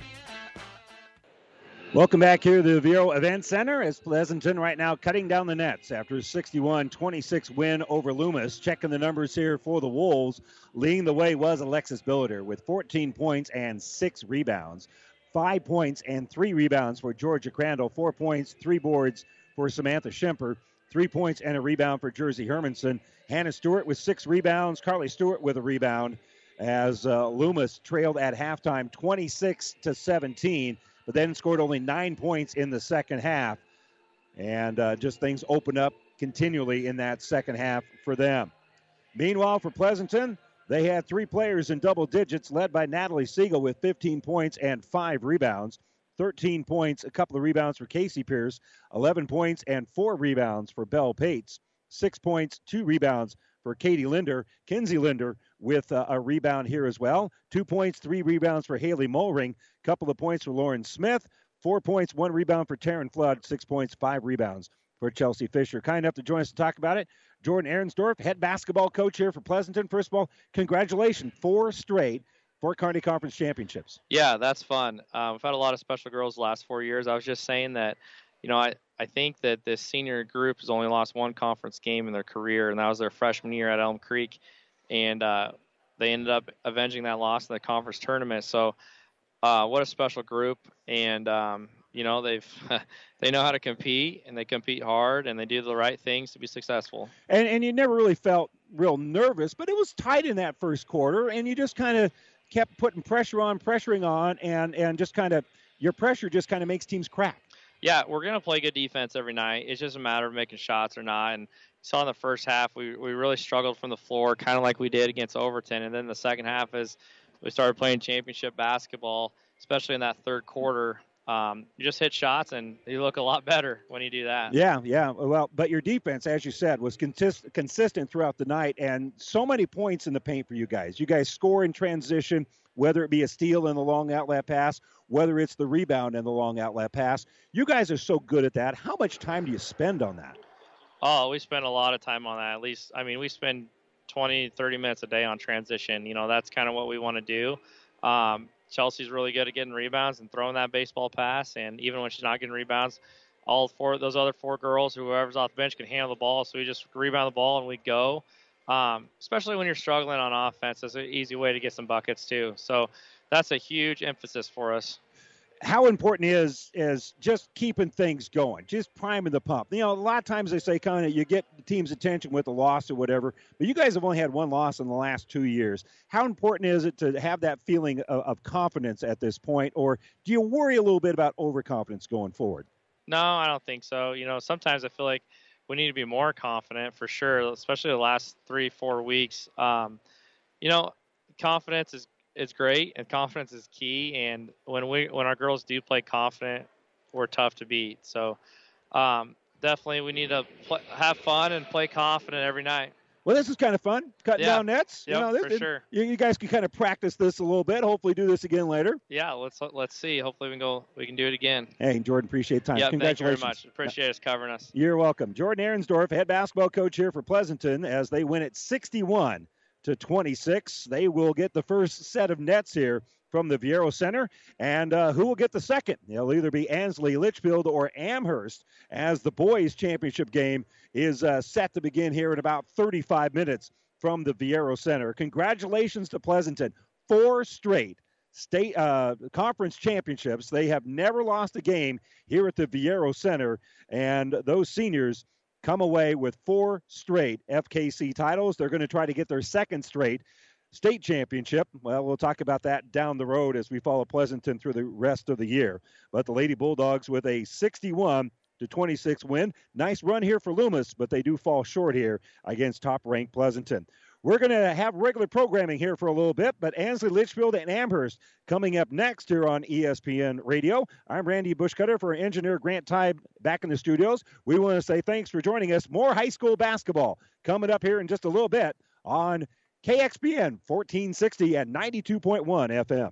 Welcome back here to the Viaero Event Center as Pleasanton right now cutting down the nets after a 61 26 win over Loomis. Checking the numbers here for the Wolves. Leading the way was Alexis Billiter with 14 points and six rebounds. Five points and three rebounds for Georgia Crandall. Four points, three boards for Samantha Schemper. Three points and a rebound for Jersey Hermanson. Hannah Stewart with six rebounds. Carly Stewart with a rebound as uh, Loomis trailed at halftime 26 to 17 but then scored only nine points in the second half. And uh, just things opened up continually in that second half for them. Meanwhile, for Pleasanton, they had three players in double digits, led by Natalie Siegel with 15 points and five rebounds. 13 points, a couple of rebounds for Casey Pierce, 11 points and four rebounds for Belle Pates, six points, two rebounds for Katie Linder. Kinsey Linder with uh, a rebound here as well. Two points, three rebounds for Haley Mulring. Couple of points for Lauren Smith. Four points, one rebound for Taryn Flood. Six points, five rebounds for Chelsea Fisher. Kind enough to join us to talk about it. Jordan Ahrensdorf, head basketball coach here for Pleasanton. First of all, congratulations, four straight Fort Kearny Conference championships. Yeah, that's fun. Um, we've had a lot of special girls the last four years. I was just saying that, you know, I, I think that this senior group has only lost one conference game in their career, and that was their freshman year at Elm Creek and uh, they ended up avenging that loss in the conference tournament. So, uh, what a special group! And um, you know they've they know how to compete and they compete hard and they do the right things to be successful. And and you never really felt real nervous, but it was tight in that first quarter, and you just kind of kept putting pressure on, pressuring on, and and just kind of your pressure just kind of makes teams crack. Yeah, we're gonna play good defense every night. It's just a matter of making shots or not, and saw in the first half we, we really struggled from the floor, kind of like we did against Overton. And then the second half, as we started playing championship basketball, especially in that third quarter, um, you just hit shots and you look a lot better when you do that. Yeah, yeah. Well, but your defense, as you said, was consist- consistent throughout the night, and so many points in the paint for you guys. You guys score in transition, whether it be a steal in the long outlet pass, whether it's the rebound in the long outlet pass. You guys are so good at that. How much time do you spend on that? Oh, we spend a lot of time on that. At least, I mean, we spend 20, 30 minutes a day on transition. You know, that's kind of what we want to do. Um, Chelsea's really good at getting rebounds and throwing that baseball pass. And even when she's not getting rebounds, all four those other four girls, whoever's off the bench, can handle the ball. So we just rebound the ball and we go. Um, especially when you're struggling on offense, it's an easy way to get some buckets too. So that's a huge emphasis for us. How important is is just keeping things going, just priming the pump. You know, a lot of times they say kind of you get the team's attention with a loss or whatever, but you guys have only had one loss in the last two years. How important is it to have that feeling of, of confidence at this point, or do you worry a little bit about overconfidence going forward? No, I don't think so. You know, sometimes I feel like we need to be more confident for sure, especially the last three, four weeks. Um, you know, confidence is is great, and confidence is key. And when we when our girls do play confident, we're tough to beat. So um, definitely, we need to have fun and play confident every night. Well, this is kind of fun, cutting Yeah. down nets. Yep, you know, this, for sure. You, you guys can kind of practice this a little bit. Hopefully, do this again later. Yeah, let's let's see. Hopefully, we can go. We can do it again. Hey, Jordan, appreciate the time. Yeah, thank you very Congratulations. much. Appreciate us covering us. You're welcome. Jordan Aaronsdorf, head basketball coach here for Pleasanton, as they win at 61 to 26. They will get the first set of nets here from the Viaero Center. And uh, who will get the second? It'll either be Ansley Litchfield or Amherst, as the boys' championship game is uh, set to begin here in about 35 minutes from the Viaero Center. Congratulations to Pleasanton. Four straight state uh, conference championships. They have never lost a game here at the Viaero Center, and those seniors come away with four straight FKC titles. They're going to try to get their second straight state championship. Well, we'll talk about that down the road as we follow Pleasanton through the rest of the year. But the Lady Bulldogs with a 61 to 26 win. Nice run here for Loomis, but they do fall short here against top ranked Pleasanton. We're going to have regular programming here for a little bit, but Ansley Litchfield and Amherst coming up next here on ESPN Radio. I'm Randy Bushcutter for engineer Grant Tybe back in the studios. We want to say thanks for joining us. More high school basketball coming up here in just a little bit on KXPN 1460 and 92.1 FM.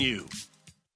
you.